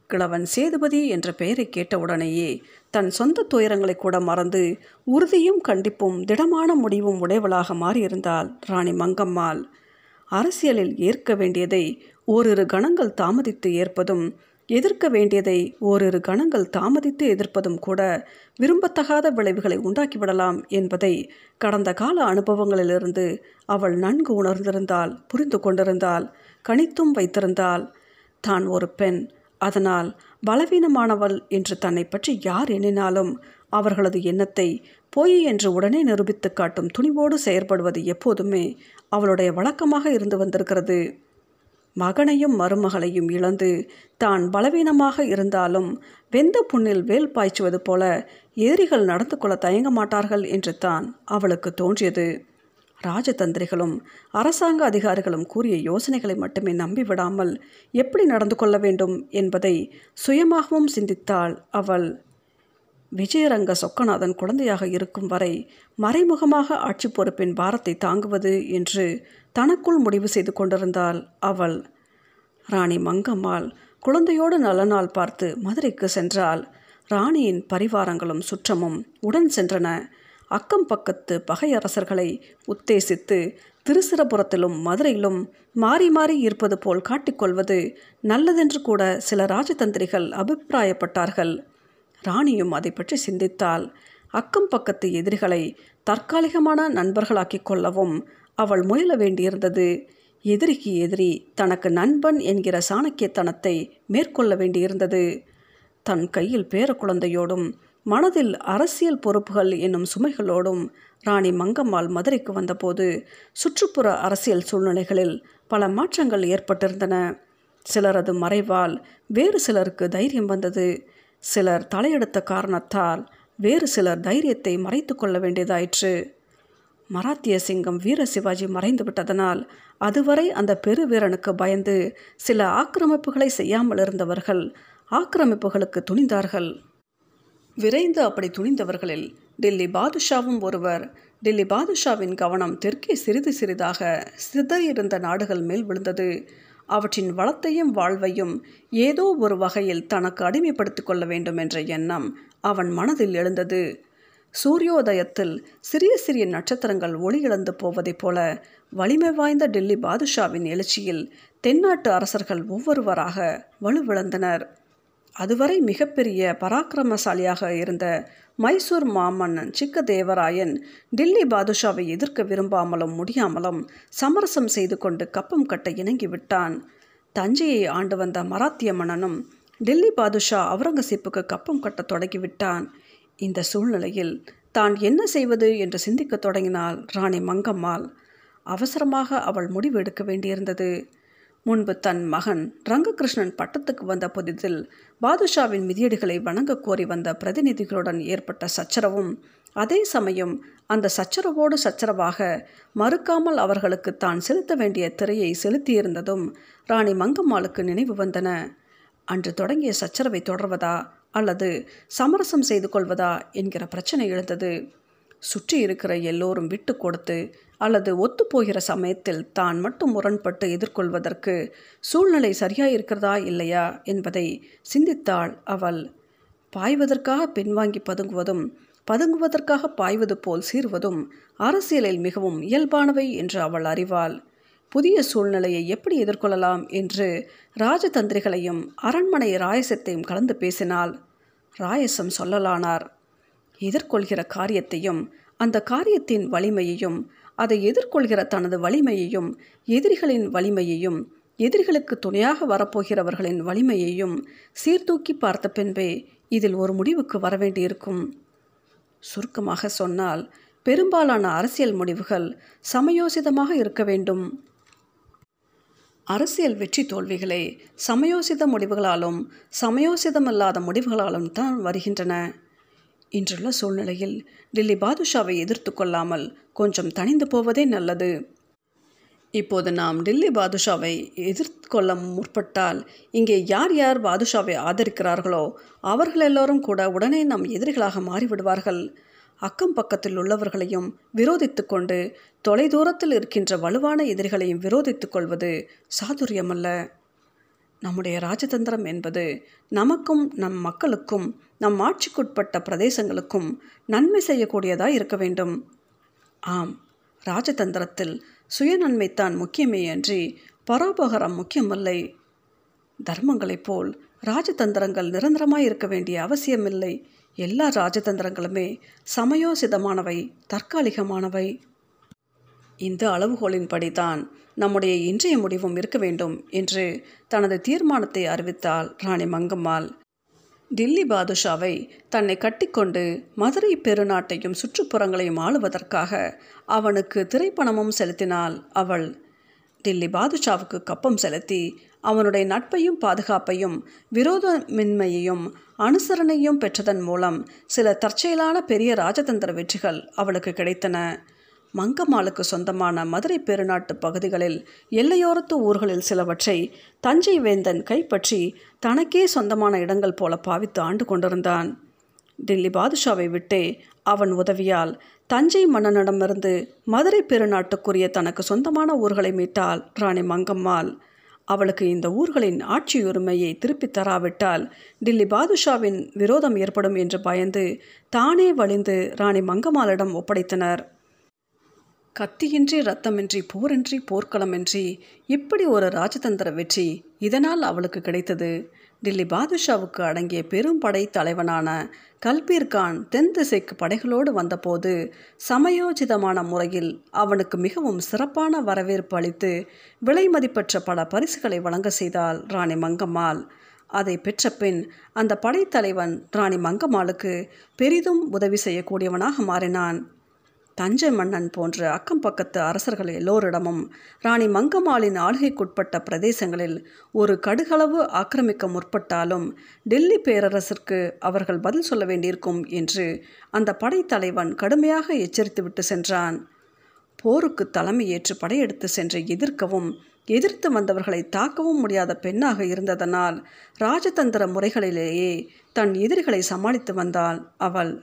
கிழவன் சேதுபதி என்ற பெயரை கேட்டவுடனேயே தன் சொந்த துயரங்களை கூட மறந்து உறுதியும் கண்டிப்பும் திடமான முடிவும் உடையவளாக மாறியிருந்தாள் ராணி மங்கம்மாள். அரசியலில் ஏற்க வேண்டியதை ஓரிரு கணங்கள் தாமதித்து ஏற்பதும் எதிர்க்க வேண்டியதை ஓரிரு கணங்கள் தாமதித்து எதிர்ப்பதும் கூட விரும்பத்தகாத விளைவுகளை உண்டாக்கிவிடலாம் என்பதை கடந்த கால அனுபவங்களிலிருந்து அவள் நன்கு உணர்ந்திருந்தால் புரிந்து கொண்டிருந்தால் கணித்தும் வைத்திருந்தால் தான் ஒரு பெண். அதனால் பலவீனமானவள் என்று தன்னை பற்றி யார் எண்ணினாலும் அவர்களது எண்ணத்தை பொய் என்று உடனே நிரூபித்து காட்டும் துணிவோடு செயற்படுவது எப்போதுமே அவளுடைய வழக்கமாக இருந்து வந்திருக்கிறது. மகனையும் மருமகளையும் இழந்து தான் பலவீனமாக இருந்தாலும் வெந்த புண்ணில் வேல் பாய்ச்சுவது போல எதிரிகள் நடந்து கொள்ள தயங்க மாட்டார்கள் என்று தான் அவளுக்கு தோன்றியது. ராஜதந்திரிகளும் அரசாங்க அதிகாரிகளும் கூறிய யோசனைகளை மட்டுமே நம்பிவிடாமல் எப்படி நடந்து கொள்ள வேண்டும் என்பதை சுயமாகவும் சிந்தித்தாள் அவள். விஜயரங்க சொக்கநாதன் குழந்தையாக இருக்கும் வரை மறைமுகமாக ஆட்சி பொறுப்பின் பாரத்தை தாங்குவது என்று தனக்குள் முடிவு செய்து கொண்டிருந்தாள் அவள். ராணி மங்கம்மாள் குழந்தையோடு நல்ல நாள் பார்த்து மதுரைக்கு சென்றால் ராணியின் பரிவாரங்களும் சுற்றமும் உடன் சென்றன. அக்கம் பக்கத்து பகையரசர்களை உத்தேசித்து திருசிரபுரத்திலும் மதுரையிலும் மாறி மாறி இருப்பது போல் காட்டிக்கொள்வது நல்லதென்று கூட சில ராஜதந்திரிகள் அபிப்பிராயப்பட்டார்கள். ராணியும் அதை பற்றி சிந்தித்தால் அக்கம் பக்கத்து எதிரிகளை தற்காலிகமான நண்பர்களாக்கிக் கொள்ளவும் அவள் முயல வேண்டியிருந்தது. எதிரிக்கு எதிரி தனக்கு நண்பன் என்கிற சாணக்கியத்தனத்தை மேற்கொள்ள வேண்டியிருந்தது. தன் கையில் பேர குழந்தையோடும் மனதில் அரசியல் பொறுப்புகள் என்னும் சுமைகளோடும் ராணி மங்கம்மாள் மதுரைக்கு வந்தபோது சுற்றுப்புற அரசியல் சூழ்நிலைகளில் பல மாற்றங்கள் ஏற்பட்டிருந்தன. சிலரது மறைவால் வேறு சிலருக்கு தைரியம் வந்தது. சிலர் தலையெடுத்த காரணத்தால் வேறு சிலர் தைரியத்தை மறைத்து கொள்ள வேண்டியதாயிற்று. மராத்திய சிங்கம் வீர சிவாஜி மறைந்து விட்டதனால் அதுவரை அந்த பெருவீரனுக்கு பயந்து சில ஆக்கிரமிப்புகளை செய்யாமல் இருந்தவர்கள் ஆக்கிரமிப்புகளுக்கு துணிந்தார்கள். விரைந்து அப்படி துணிந்தவர்களில் டெல்லி பாதுஷாவும் ஒருவர். டில்லி பாதுஷாவின் கவனம் தெற்கே சிறிது சிறிதாக சிதறியிருந்த நாடுகள் மேல் விழுந்தது. அவற்றின் வளத்தையும் வாழ்வையும் ஏதோ ஒரு வகையில் தனக்கு அடிமைப்படுத்திக் கொள்ள வேண்டும் என்ற எண்ணம் அவன் மனதில் எழுந்தது. சூரியோதயத்தில் சிறிய சிறிய நட்சத்திரங்கள் ஒளி இழந்து போவதைப் போல வலிமை வாய்ந்த டெல்லி பாதுஷாவின் எழுச்சியில் தென்னாட்டு அரசர்கள் ஒவ்வொருவராக வலுவிழந்தனர். அதுவரை மிகப்பெரிய பராக்கிரமசாலியாக இருந்த மைசூர் மாமன்னன் சிக்கதேவராயன் டில்லி பாதுஷாவை எதிர்க்க விரும்பாமலும் முடியாமலும் சமரசம் செய்து கொண்டு கப்பம் கட்ட இணங்கிவிட்டான். தஞ்சையை ஆண்டு வந்த மராத்திய மன்னனும் டெல்லி பாதுஷா அவுரங்கசீப்புக்கு கப்பம் கட்ட தொடங்கிவிட்டான். இந்த சூழ்நிலையில் தான் என்ன செய்வது என்று சிந்திக்கத் தொடங்கினாள் ராணி மங்கம்மாள். அவசரமாக அவள் முடிவு எடுக்க வேண்டியிருந்தது. முன்பு தன் மகன் ரங்ககிருஷ்ணன் பட்டத்துக்கு வந்த புதிதில் பாதுஷாவின் மிதியடிகளை வணங்க கோரி வந்த பிரதிநிதிகளுடன் ஏற்பட்ட சச்சரவும் அதே சமயம் அந்த சச்சரவோடு சச்சரவாக மறுக்காமல் அவர்களுக்கு தான் செலுத்த வேண்டிய திரையை செலுத்தியிருந்ததும் ராணி மங்கம்மாளுக்கு நினைவு வந்தன. அன்று தொடங்கிய சச்சரவை தொடர்வதா அல்லது சமரசம் செய்து கொள்வதா என்கிற பிரச்சனை எழுந்தது. சுற்றி இருக்கிற எல்லோரும் விட்டு கொடுத்து அல்லது ஒத்துப்போகிற சமயத்தில் தான் மட்டும் முரண்பட்டு எதிர்கொள்வதற்கு சூழ்நிலை சரியாக இருக்கிறதா இல்லையா என்பதை சிந்தித்தாள் அவள். பாய்வதற்காக பின்வாங்கி பதுங்குவதும் பதுங்குவதற்காக பாய்வது போல் சீர்வதும் அரசியலில் மிகவும் இயல்பானவை என்று அவள் அறிவாள். புதிய சூழ்நிலையை எப்படி எதிர்கொள்ளலாம் என்று ராஜதந்திரிகளையும் அரண்மனை ராயசத்தையும் கலந்து பேசினால் ராயசம் சொல்லலானார். எதிர்கொள்கிற காரியத்தையும் அந்த காரியத்தின் வலிமையையும் அதை எதிர்கொள்கிற தனது வலிமையையும் எதிரிகளின் வலிமையையும் எதிரிகளுக்கு துணையாக வரப்போகிறவர்களின் வலிமையையும் சீர்தூக்கி பார்த்த பின்பே இதில் ஒரு முடிவுக்கு வரவேண்டியிருக்கும் சுருக்கமாக சொன்னால் பெரும்பாலான அரசியல் முடிவுகள் சமயோசிதமாக இருக்க வேண்டும். அரசியல் வெற்றி தோல்விகளை சமயோசித முடிவுகளாலும் சமயோசிதமல்லாத முடிவுகளாலும் தான் வருகின்றன. இன்றுள்ள சூழ்நிலையில் டில்லி பாதுஷாவை எதிர்த்து கொள்ளாமல் கொஞ்சம் தணிந்து போவதே நல்லது. இப்போது நாம் டில்லி பாதுஷாவை எதிர்கொள்ள முற்பட்டால் இங்கே யார் யார் பாதுஷாவை ஆதரிக்கிறார்களோ அவர்கள் எல்லோரும் கூட உடனே நம் எதிரிகளாக மாறிவிடுவார்கள். அக்கம் பக்கத்தில் உள்ளவர்களையும் விரோதித்து கொண்டு தொலைதூரத்தில் இருக்கின்ற வலுவான எதிரிகளையும் விரோதித்துக் கொள்வது சாதுரியமல்ல. நம்முடைய ராஜதந்திரம் என்பது நமக்கும் நம் மக்களுக்கும் நம் ஆட்சிக்குட்பட்ட பிரதேசங்களுக்கும் நன்மை செய்யக்கூடியதாக இருக்க வேண்டும். ஆம் ராஜதந்திரத்தில் சுயநன்மைத்தான் முக்கியமே அன்றி பரோபகரம் முக்கியமில்லை. தர்மங்களைப் போல் ராஜதந்திரங்கள் நிரந்தரமாய் இருக்க வேண்டிய அவசியமில்லை. எல்லா ராஜதந்திரங்களுமே சமயோசிதமானவை தற்காலிகமானவை. இந்த அளவுகோலின்படி தான் நம்முடைய இன்றைய முடிவும் இருக்க வேண்டும் என்று தனது தீர்மானத்தை அறிவித்தாள் ராணி மங்கம்மாள். டில்லி பாதுஷாவை தன்னை கட்டிக்கொண்டு மதுரை பெருநாட்டையும் சுற்றுப்புறங்களையும் ஆளுவதற்காக அவனுக்கு திரைப்பணமும் செலுத்தினாள் அவள். டில்லி பாதுஷாவுக்கு கப்பம் செலுத்தி அவனுடைய நட்பையும் பாதுகாப்பையும் விரோதமின்மையையும் அனுசரணையும் பெற்றதன் மூலம் சில தற்செயலான பெரிய ராஜதந்திர வெற்றிகள் அவளுக்கு கிடைத்தன. மங்கம்மாளுக்கு சொந்தமான மதுரை பெருநாட்டு பகுதிகளில் எல்லையோரத்து ஊர்களில் சிலவற்றை தஞ்சை வேந்தன் கைப்பற்றி தனக்கே சொந்தமான இடங்கள் போல பாவித்து ஆண்டு கொண்டிருந்தான். டில்லி பாதுஷாவை விட்டே அவன் உதவியால் தஞ்சை மன்னனிடமிருந்து மதுரை பெருநாட்டுக்குரிய தனக்கு சொந்தமான ஊர்களை மீட்டாள் ராணி மங்கம்மாள். அவளுக்கு இந்த ஊர்களின் ஆட்சி உரிமையை திருப்பித் தராவிட்டால் டில்லி பாதுஷாவின் விரோதம் ஏற்படும் என்று பயந்து தானே வழிந்து ராணி மங்கம்மாளிடம் ஒப்படைத்தனர். கத்தியின்றி ரத்தமின்றி போரின்றி போர்க்களமின்றி இப்படி ஒரு ராஜதந்திர வெற்றி இதனால் அவளுக்கு கிடைத்தது. டில்லி பாதுஷாவுக்கு அடங்கிய பெரும் படை தலைவனான கல்பீர் கான் தென் திசைக்கு படைகளோடு வந்தபோது சமயோஜிதமான முறையில் அவனுக்கு மிகவும் சிறப்பான வரவேற்பு அளித்து விலை மதிப்பற்ற பல பரிசுகளை வழங்க செய்தாள் ராணி மங்கம்மாள். அதை பெற்ற பின் அந்த படைத்தலைவன் ராணி மங்கம்மாளுக்கு பெரிதும் உதவி செய்யக்கூடியவனாக மாறினான். தஞ்சை மன்னன் போன்ற அக்கம் பக்கத்து அரசர்கள் எல்லோரிடமும் ராணி மங்கம்மாளின் ஆளுகைக்குட்பட்ட பிரதேசங்களில் ஒரு கடுகளவு ஆக்கிரமிக்க முற்பட்டாலும் டெல்லி பேரரசிற்கு அவர்கள் பதில் சொல்ல வேண்டியிருக்கும் என்று அந்த படைத்தலைவன் கடுமையாக எச்சரித்துவிட்டு சென்றான். போருக்கு தலைமையேற்று படையெடுத்து சென்று எதிர்க்கவும் எதிர்த்து வந்தவர்களை தாக்கவும் முடியாத பெண்ணாக இருந்ததனால் ராஜதந்திர முறைகளிலேயே தன் எதிரிகளை சமாளித்து வந்தாள் அவள்.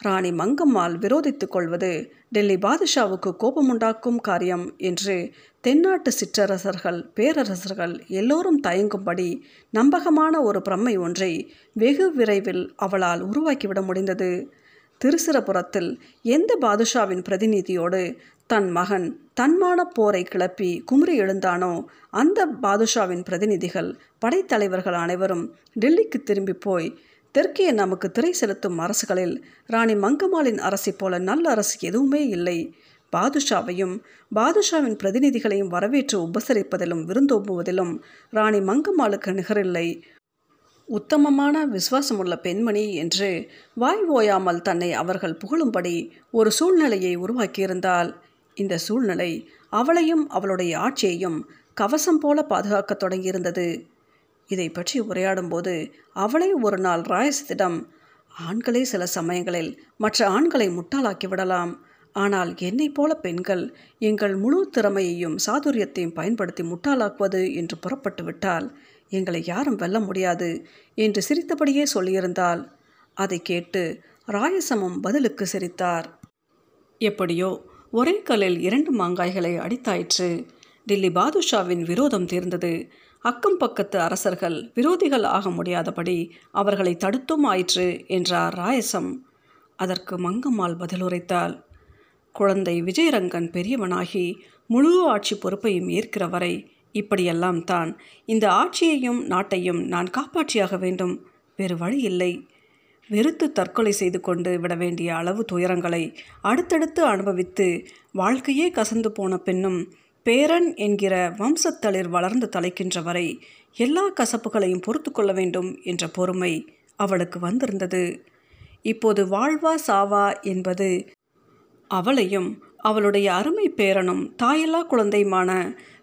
ராணி மங்கம்மாள் விரோதித்துக் கொள்வது டெல்லி பாதுஷாவுக்கு கோபமுண்டாக்கும் காரியம் என்று தென்னாட்டு சிற்றரசர்கள் பேரரசர்கள் எல்லோரும் தயங்கும்படி நம்பகமான ஒரு பிரம்மை ஒன்றை வெகு விரைவில் அவளால் உருவாக்கிவிட முடிந்தது. திருசிரபுரத்தில் எந்த பாதுஷாவின் பிரதிநிதியோடு தன் மகன் தன்மான போரை கிளப்பி குமுறி எழுந்தானோ அந்த பாதுஷாவின் பிரதிநிதிகள் படைத்தலைவர்கள் அனைவரும் டெல்லிக்கு திரும்பி போய் தெற்கே நமக்கு திரை செலுத்தும் அரசுகளில் ராணி மங்கம்மாளின் அரசை போல நல்ல அரசு எதுவுமே இல்லை. பாதுஷாவையும் பாதுஷாவின் பிரதிநிதிகளையும் வரவேற்று உபசரிப்பதிலும் விருந்தோம்புவதிலும் ராணி மங்கம்மாளுக்கு நிகரில்லை. உத்தமமான விசுவாசமுள்ள பெண்மணி என்று வாய் ஓயாமல் தன்னை அவர்கள் புகழும்படி ஒரு சூழ்நிலையை உருவாக்கியிருந்தால் இந்த சூழ்நிலை அவளையும் அவளுடைய ஆட்சியையும் கவசம் போல பாதுகாக்கத் தொடங்கியிருந்தது. இதை பற்றி உரையாடும்போது அவளை ஒரு நாள் ராயசத்திடம் ஆண்களே சில சமயங்களில் மற்ற ஆண்களை முட்டாளாக்கி விடலாம். ஆனால் என்னைப் போல பெண்கள் எங்கள் முழு திறமையையும் சாதுரியத்தையும் பயன்படுத்தி முட்டாளாக்குவது என்று புறப்பட்டு விட்டால் எங்களை யாரும் வெல்ல முடியாது என்று சிரித்தபடியே சொல்லியிருந்தால் அதை கேட்டு ராயசமும் பதிலுக்கு சிரித்தார். எப்படியோ ஒரே கல்லில் இரண்டு மாங்காய்களை அடித்தாயிற்று. டில்லி பாதுஷாவின் விரோதம் தீர்ந்தது. அக்கம் பக்கத்து அரசர்கள் விரோதிகள் ஆக முடியாதபடி அவர்களை தடுத்தும் ஆயிற்று என்றார் ராயசம். அதற்கு மங்கம்மாள் பதிலுரைத்தாள். குழந்தை விஜயரங்கன் பெரியவனாகி முழு ஆட்சி பொறுப்பையும் ஏற்கிற வரை இப்படியெல்லாம் தான் இந்த ஆட்சியையும் நாட்டையும் நான் காப்பாற்றியாக வேண்டும். வேறு வழி இல்லை. வெறுத்து தற்கொலை செய்து கொண்டு விட வேண்டிய அளவு துயரங்களை அடுத்தடுத்து அனுபவித்து வாழ்க்கையே கசந்து போன பெண்ணும் பேரன் என்கிற வம்சத்தளிர் வளர்ந்து தலைக்கின்ற வரை எல்லா கசப்புகளையும் பொறுத்து கொள்ள வேண்டும் என்ற பொறுமை அவளுக்கு வந்திருந்தது. இப்போது வாழ்வா சாவா என்பது அவளையும் அவளுடைய அருமை பேரனும் தாயல்லா குழந்தையுமான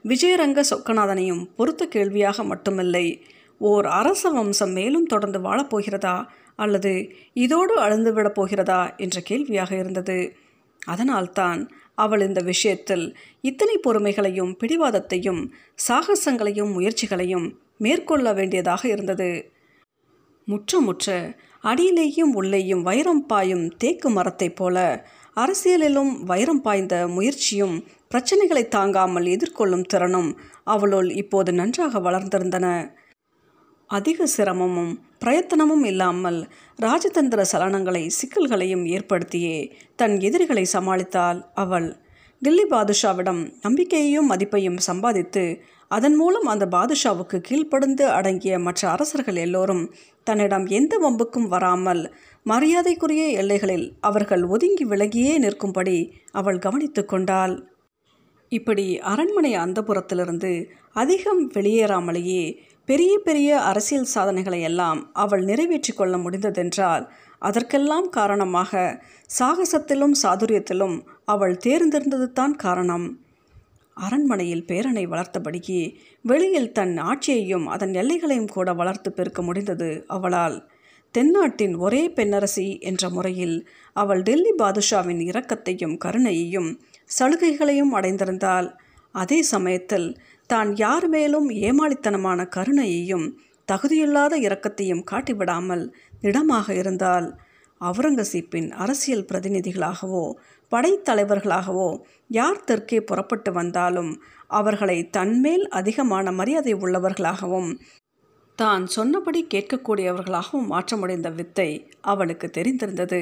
விஜயரங்க சொக்கநாதனையும் பொறுத்த கேள்வியாக மட்டுமில்லை. ஓர் அரச வம்சம் மேலும் தொடர்ந்து வாழப்போகிறதா அல்லது இதோடு அழுந்துவிடப் போகிறதா என்ற கேள்வியாக இருந்தது. அதனால்தான் அவள் இந்த விஷயத்தில் இத்தனை பொறுமைகளையும் பிடிவாதத்தையும் சாகசங்களையும் முயற்சிகளையும் மேற்கொள்ள வேண்டியதாக இருந்தது. முற்ற முற்ற அடியிலேயும் உள்ளேயும் வைரம் பாயும் தேக்கு மரத்தைப் போல அரசியலிலும் வைரம் பாய்ந்த முயற்சியும் பிரச்சனைகளை தாங்காமல் எதிர்கொள்ளும் திறனும் அவளுள் இப்போது நன்றாக வளர்ந்திருந்தன. அதிக சிரமமும் பிரயத்தனமும் இல்லாமல் ராஜதந்திர சலனங்களை சிக்கல்களையும் ஏற்படுத்தியே தன் எதிரிகளை சமாளித்தாள் அவள். டில்லி பாதுஷாவிடம் நம்பிக்கையையும் மதிப்பையும் சம்பாதித்து அதன் மூலம் அந்த பாதுஷாவுக்கு கீழ்ப்படுந்து அடங்கிய மற்ற அரசர்கள் எல்லோரும் தன்னிடம் எந்த வம்புக்கும் வராமல் மரியாதைக்குரிய எல்லைகளில் அவர்கள் ஒதுங்கி விலகியே நிற்கும்படி அவள் கவனித்து கொண்டாள். இப்படி அரண்மனை அந்தபுரத்திலிருந்து அதிகம் வெளியேறாமலேயே பெரிய பெரிய அரசியல் சாதனைகளை எல்லாம் அவள் நிறைவேற்றி கொள்ள முடிந்ததென்றால் அதற்கெல்லாம் காரணமாக சாகசத்திலும் சாதுரியத்திலும் அவள் தேர்ந்தெடுத்தது தான் காரணம். அரண்மனையில் பேரனை வளர்த்தபடியே வெளியில் தன் ஆட்சியையும் அதன் எல்லைகளையும் கூட வளர்த்து பெருக்க முடிந்தது அவளால். தென்னாட்டின் ஒரே பெண்ணரசி என்ற முறையில் அவள் டெல்லி பாதுஷாவின் இரக்கத்தையும் கருணையையும் சலுகைகளையும் அடைந்திருந்தாள் அதே சமயத்தில் தான் யார் மேலும் ஏமாளித்தனமான கருணையையும் தகுதியில்லாத இரக்கத்தையும் காட்டிவிடாமல் திடமாக இருந்தால் அவுரங்கசீப்பின் அரசியல் பிரதிநிதிகளாகவோ படைத்தலைவர்களாகவோ யார் தெற்கே புறப்பட்டு வந்தாலும் அவர்களை தன்மேல் அதிகமான மரியாதை உள்ளவர்களாகவும் தான் சொன்னபடி கேட்கக்கூடியவர்களாகவும் மாற்றமடைந்த வித்தை அவளுக்கு தெரிந்திருந்தது.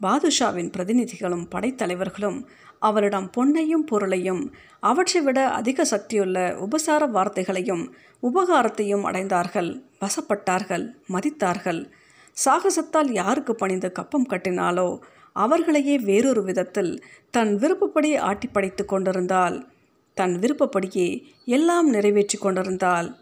பாதுஷாவின் பிரதிநிதிகளும் படைத்தலைவர்களும் அவரிடம் பொன்னையும் பொருளையும் அவற்றை விட அதிக சக்தியுள்ள உபசார வார்த்தைகளையும் உபகாரத்தையும் அடைந்தார்கள். வசப்பட்டார்கள் மதித்தார்கள். சாகசத்தால் யாருக்கு பணிந்து கப்பம் கட்டினாலோ அவர்களையே வேறொரு விதத்தில் தன் விருப்பப்படி ஆட்டி படைத்து கொண்டிருந்தால் தன் விருப்பப்படியே எல்லாம் நிறைவேற்றி கொண்டிருந்தால்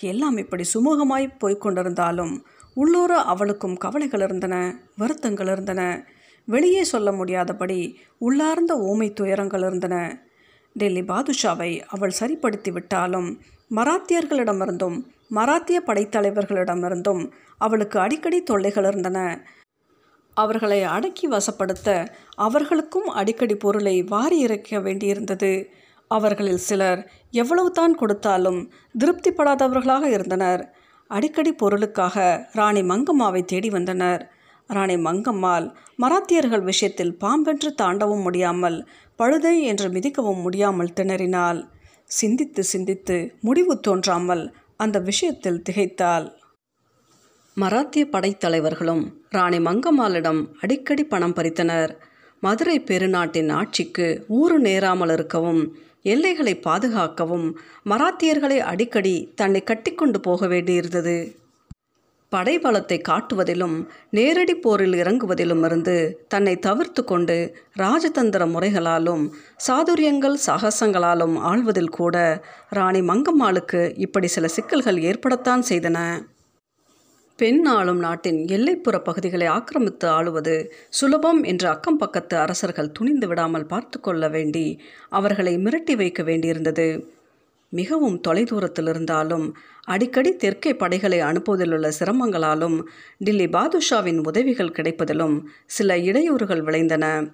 எல்லாம் இப்படி சுமூகமாய் போய்க் கொண்டிருந்தாலும் உள்ளூர அவளுக்கும் கவலைகள் இருந்தன வருத்தங்கள் இருந்தன. வெளியே சொல்ல முடியாதபடி உள்ளார்ந்த ஓமை துயரங்கள் இருந்தன. டெல்லி பாதுஷாவை அவள் சரிப்படுத்தி விட்டாலும் மராத்தியர்களிடமிருந்தும் மராத்திய படைத்தலைவர்களிடமிருந்தும் அவளுக்கு அடிக்கடி தொல்லைகள் இருந்தன. அவர்களை அடக்கி வசப்படுத்த அவர்களுக்கும் அடிக்கடி பொருளை வாரி இறைக்க வேண்டியிருந்தது. அவர்களில் சிலர் எவ்வளவு தான் கொடுத்தாலும் திருப்திப்படாதவர்களாக இருந்தனர். அடிக்கடி பொருளுக்காக ராணி மங்கம்மாவை தேடி வந்தனர். ராணி மங்கம்மாள் மராத்தியர்கள் விஷயத்தில் பாம்பென்று தாண்டவும் முடியாமல் பழுதை என்று மிதிக்கவும் முடியாமல் திணறினாள். சிந்தித்து சிந்தித்து முடிவு தோன்றாமல் அந்த விஷயத்தில் திகைத்தாள். மராத்திய படைத்தலைவர்களும் ராணி மங்கம்மாளிடம் அடிக்கடி பணம் பறித்தனர். மதுரை பெருநாட்டின் ஆட்சிக்கு ஊறு நேராமல் இருக்கவும் எல்லைகளை பாதுகாக்கவும் மராத்தியர்களை அடிக்கடி தன்னை கட்டிக்கொண்டு போக வேண்டியிருந்தது. படைபலத்தை காட்டுவதிலும் நேரடி போரில் இறங்குவதிலும் இருந்து தன்னை தவிர்த்து கொண்டு ராஜதந்திர முறைகளாலும் சாதுரியங்கள் சாகசங்களாலும் ஆள்வதில் கூட ராணி மங்கம்மாளுக்கு இப்படி சில சிக்கல்கள் ஏற்படத்தான் செய்தன. பெண் ஆளும் நாட்டின் எல்லைப்புற பகுதிகளை ஆக்கிரமித்து ஆளுவது சுலபம் என்று அக்கம் பக்கத்து அரசர்கள் துணிந்து விடாமல் பார்த்து கொள்ள வேண்டி அவர்களை மிரட்டி வைக்க வேண்டியிருந்தது. மிகவும் தொலைதூரத்தில் இருந்தாலும் அடிக்கடி தெற்கே படைகளை அனுப்புவதிலுள்ள சிரமங்களாலும் டில்லி பாதுஷாவின் உதவிகள் கிடைப்பதிலும் சில இடையூறுகள் விளைந்தன.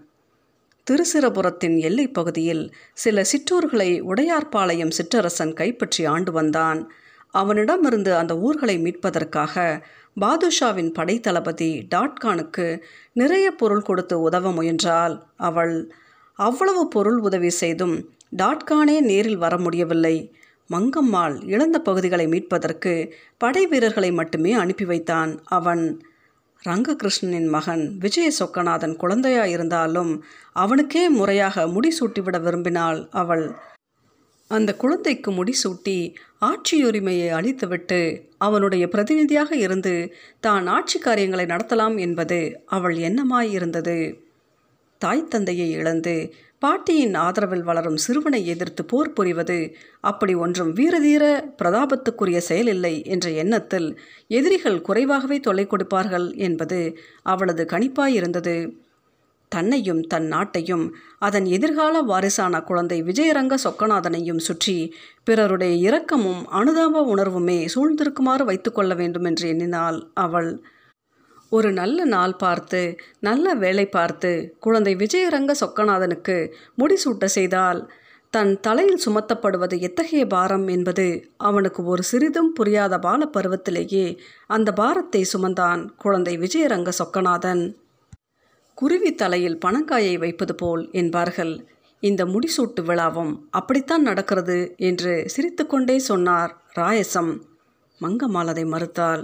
திருசிரபுரத்தின் எல்லைப் பகுதியில் சில சிற்றூர்களை உடையார்பாளையம் சிற்றரசன் கைப்பற்றி ஆண்டு வந்தான். அவனிடமிருந்து அந்த ஊர்களை மீட்பதற்காக பாதுஷாவின் படைத்தளபதி டாட்கானுக்கு நிறைய பொருள் கொடுத்து உதவ முயன்றாள். அவள் அவ்வளவு பொருள் உதவி செய்தும் டாட்கானே நேரில் வர முடியவில்லை. மங்கம்மாள் இழந்த பகுதிகளை மீட்பதற்கு படை வீரர்களை மட்டுமே அனுப்பி வைத்தான். அவன் ரங்ககிருஷ்ணனின் மகன் விஜய சொக்கநாதன் குழந்தையாயிருந்தாலும் அவனுக்கே முறையாக முடிசூட்டிவிட விரும்பினாள். அவள் அந்த குழந்தைக்கு முடிசூட்டி ஆட்சியுரிமையை அளித்துவிட்டு அவனுடைய பிரதிநிதியாக இருந்து தான் ஆட்சி காரியங்களை நடத்தலாம் என்பது அவள் எண்ணமாயிருந்தது. தாய் தந்தையை இழந்து பாட்டியின் ஆதரவில் வளரும் சிறுவனை எதிர்த்து போர் புரிவது அப்படி ஒன்றும் வீரதீர பிரதாபத்துக்குரிய செயலில்லை என்ற எண்ணத்தில் எதிரிகள் குறைவாகவே தொலை கொடுப்பார்கள் என்பது அவளது கணிப்பாயிருந்தது. தன்னையும் தன் நாட்டையும் அதன் எதிர்கால வாரிசான குழந்தை விஜயரங்க சொக்கநாதனையும் சுற்றி பிறருடைய இரக்கமும் அனுதாப உணர்வுமே சூழ்ந்திருக்குமாறு வைத்துக்கொள்ள வேண்டும் என்று எண்ணினாள் அவள். ஒரு நல்ல நாள் பார்த்து நல்ல வேலை பார்த்து குழந்தை விஜயரங்க சொக்கநாதனுக்கு முடிசூட்ட செய்தால் தன் தலையில் சுமத்தப்படுவது எத்தகைய பாரம் என்பது அவனுக்கு ஒரு சிறிதும் புரியாத பால பருவத்திலேயே அந்த பாரத்தை சுமந்தான் குழந்தை விஜயரங்க சொக்கநாதன். குருவி தலையில் பணங்காயை வைப்பது போல் என்பார்கள். இந்த முடிசூட்டு விழாவும் அப்படித்தான் நடக்கிறது என்று சிரித்துக்கொண்டே சொன்னார் ராயசம். மங்கம்மாள் அதை மறுத்தாள்.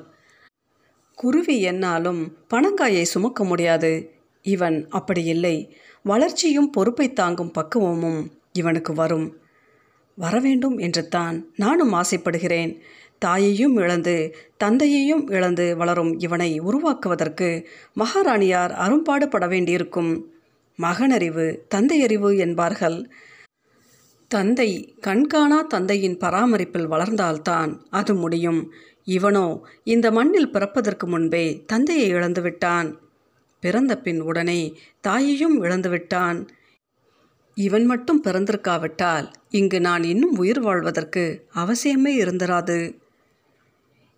குருவி என்னாலும் பணங்காயை சுமக்க முடியாது. இவன் அப்படி இல்லை. வளர்ச்சியும் பொறுப்பை தாங்கும் பக்குவமும் இவனுக்கு வரும். வரவேண்டும் என்று தான் நானும் ஆசைப்படுகிறேன். தாயையும் இழந்து தந்தையையும் இழந்து வளரும் இவனை உருவாக்குவதற்கு மகாராணியார் அரும்பாடுபட வேண்டியிருக்கும். மகனறிவு தந்தையறிவு என்பார்கள். தந்தை கண்காணா தந்தையின் பராமரிப்பில் வளர்ந்தால்தான் அது முடியும். இவனோ இந்த மண்ணில் பிறப்பதற்கு முன்பே தந்தையை இழந்துவிட்டான். பிறந்த பின் உடனே தாயையும் இழந்துவிட்டான். இவன் மட்டும் பிறந்திருக்காவிட்டால் இங்கு நான் இன்னும் உயிர் வாழ்வதற்கு அவசியமே இருந்திராது.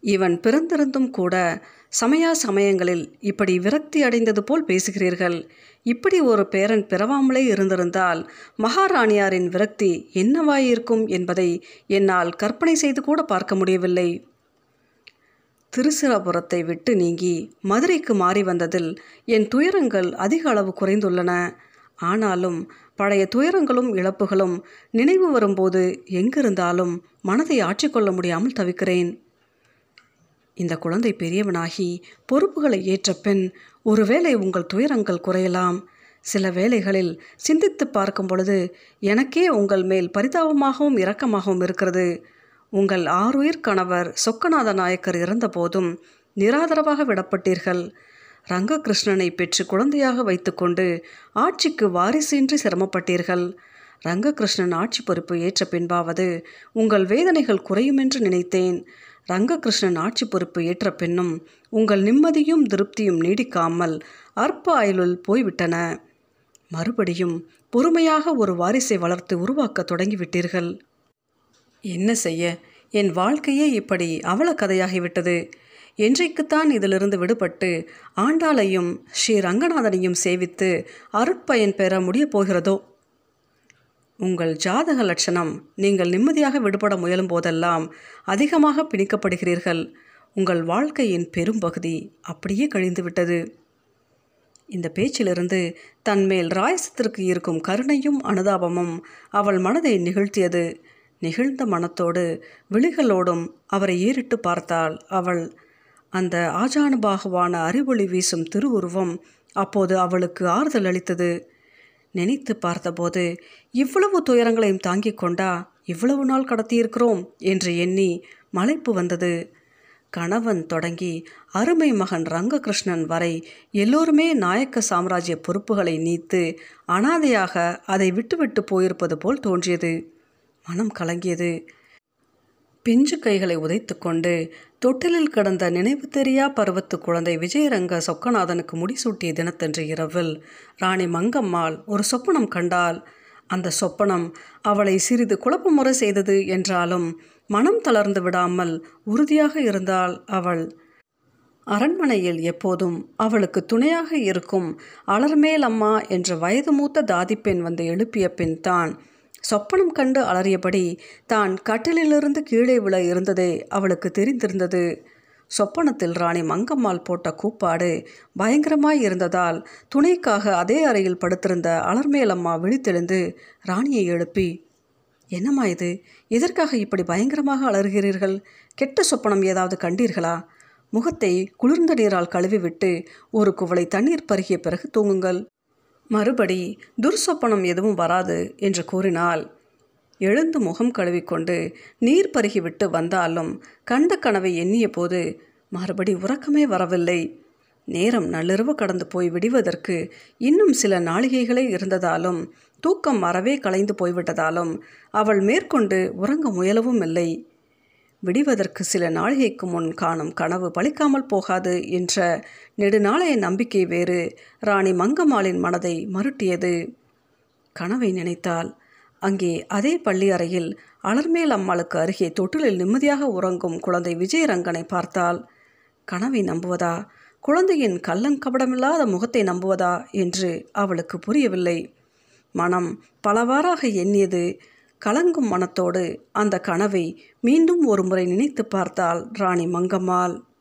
இவன் பிறந்திருந்தும் கூட சமயா சமயங்களில் இப்படி விரக்தி அடைந்தது போல் பேசுகிறீர்கள். இப்படி ஒரு பேரன் பிறவாமலே இருந்திருந்தால் மகாராணியாரின் விரக்தி என்னவாயிருக்கும் என்பதை என்னால் கற்பனை செய்து கூட பார்க்க முடியவில்லை. திருச்சிராபுரத்தை விட்டு நீங்கி மதுரைக்கு மாறி வந்ததில் என் துயரங்கள் அதிக அளவு குறைந்துள்ளன. ஆனாலும் பழைய துயரங்களும் இழப்புகளும் நினைவு வரும்போது எங்கிருந்தாலும் மனதை ஆற்றிக்கொள்ள முடியாமல் தவிக்கிறேன். இந்த குழந்தை பெரியவனாகி பொறுப்புகளை ஏற்ற பின் ஒருவேளை உங்கள் துயரங்கள் குறையலாம். சில வேளைகளில் சிந்தித்து பார்க்கும் பொழுது எனக்கே உங்கள் மேல் பரிதாபமாகவும் இரக்கமாகவும் இருக்கிறது. உங்கள் ஆறுயிர் கணவர் சொக்கநாத நாயக்கர் இறந்தபோதும் நிராதரவாக விடப்பட்டீர்கள். ரங்ககிருஷ்ணனை பெற்று குழந்தையாக வைத்துக்கொண்டு ஆட்சிக்கு வாரிசின்றி சிரமப்பட்டீர்கள். ரங்ககிருஷ்ணன் ஆட்சி பொறுப்பு ஏற்ற பின்பாவது உங்கள் வேதனைகள் குறையும் என்று நினைத்தேன். ரங்ககிருஷ்ணன் ஆட்சி பொறுப்பு ஏற்ற பின்னும் உங்கள் நிம்மதியும் திருப்தியும் நீடிக்காமல் அற்ப அயலுள் போய்விட்டன. மறுபடியும் பொறுமையாக ஒரு வாரிசை வளர்த்து உருவாக்க தொடங்கிவிட்டீர்கள். என்ன செய்ய? என் வாழ்க்கையே இப்படி அவல கதையாகிவிட்டது. என்றைக்குத்தான் இதிலிருந்து விடுபட்டு ஆண்டாளையும் ஸ்ரீ ரங்கநாதனையும் சேவித்து அருட்பயன் பெற முடியப் போகிறதோ? உங்கள் ஜாதக லட்சணம் நீங்கள் நிம்மதியாக விடுபட முயலும் போதெல்லாம் அதிகமாக பிணிக்கப்படுகிறீர்கள். உங்கள் வாழ்க்கையின் பெரும்பகுதி அப்படியே கழிந்துவிட்டது. இந்த பேச்சிலிருந்து தன்மேல் ராயசத்திற்கு இருக்கும் கருணையும் அனுதாபமும் அவள் மனதை நிகழ்த்தியது. நெகிழ்ந்த மனத்தோடு விழிகளோடும் அவரை ஏறிட்டு பார்த்தாள் அவள். அந்த ஆஜானுபாகுவான அறிவொளி வீசும் திருவுருவம் அப்போது அவளுக்கு ஆறுதல் அளித்தது. நினைத்து பார்த்தபோது இவ்வளவு துயரங்களையும் தாங்கிக் கொண்டா இவ்வளவு நாள் கடத்தியிருக்கிறோம்? என்று எண்ணி மலைப்பு வந்தது. கணவன் தொடங்கி அருமை மகன் ரங்ககிருஷ்ணன் வரை எல்லோருமே நாயக்க சாம்ராஜ்ய பொறுப்புகளை நீத்து அனாதையாக அதை விட்டுவிட்டு போயிருப்பது போல் தோன்றியது. மனம் கலங்கியது. பிஞ்சு கைகளை உதைத்து கொண்டு தொட்டிலில் கடந்த நினைவு தெரியா பருவத்து குழந்தை விஜயரங்க சொக்கநாதனுக்கு முடிசூட்டிய தினத்தன்று இரவில் ராணி மங்கம்மாள் ஒரு சொப்பனம் கண்டால் அந்த சொப்பனம் அவளை சிறிது குழப்பமுறை செய்தது என்றாலும் மனம் தளர்ந்து விடாமல் உறுதியாக இருந்தால் அவள் அரண்மனையில் எப்போதும் அவளுக்கு துணையாக இருக்கும் அலர்மேல் அம்மா என்ற வயது மூத்த தாதிப்பெண் வந்து எழுப்பிய பின் தான் சொப்பனம் கண்டு அலறியபடி தான் கட்டிலிலிருந்து கீழே விழ இருந்ததே அவளுக்கு தெரிந்திருந்தது. சொப்பனத்தில் ராணி மங்கம்மாள் போட்ட கூப்பாடு பயங்கரமாய் இருந்ததால் துணைக்காக அதே அறையில் படுத்திருந்த அலர்மேலம்மா விழித்தெழுந்து ராணியை எழுப்பி என்னம்மா இது? எதற்காக இப்படி பயங்கரமாக அலறுகிறீர்கள்? கெட்ட சொப்பனம் ஏதாவது கண்டீர்களா? முகத்தை குளிர்ந்த நீரால் கழுவிவிட்டு ஒரு குவளை தண்ணீர் பருகிய பிறகு தூங்குங்கள். மறுபடி துர்சொப்பனம் எதுவும் வராது என்று கூறினாள் எழுந்து முகம் கழுவிக்கொண்டு நீர் பருகிவிட்டு வந்தாலும் கண்ட கனவை எண்ணிய போது மறுபடி உறக்கமே வரவில்லை. நேரம் நள்ளிரவு கடந்து போய் விடுவதற்கு இன்னும் சில நாளிகைகளே இருந்ததாலும் தூக்கம் மறவே கலைந்து போய்விட்டதாலும் அவள் மேற்கொண்டு உறங்க முயலவும் இல்லை. விடிவதற்கு சில நாளிகைக்கு முன் காணும் கனவு பழிக்காமல் போகாது என்ற நெடுநாளைய நம்பிக்கை வேறு ராணி மங்கம்மாளின் மனதை மருட்டியது. கனவை நினைத்தால் அங்கே அதே பள்ளி அறையில் அலர்மேல் அம்மாளுக்கு அருகே தொட்டிலில் நிம்மதியாக உறங்கும் குழந்தை விஜயரங்கனை பார்த்தால் கனவை நம்புவதா? குழந்தையின் கள்ளங்கபடமில்லாத முகத்தை நம்புவதா? என்று அவளுக்கு புரியவில்லை. மனம் பலவாறாக எண்ணியது. கலங்கும் மனத்தோடு அந்த கனவை மீண்டும் ஒரு முறை நினைத்து பார்த்தாள் ராணி மங்கம்மாள்.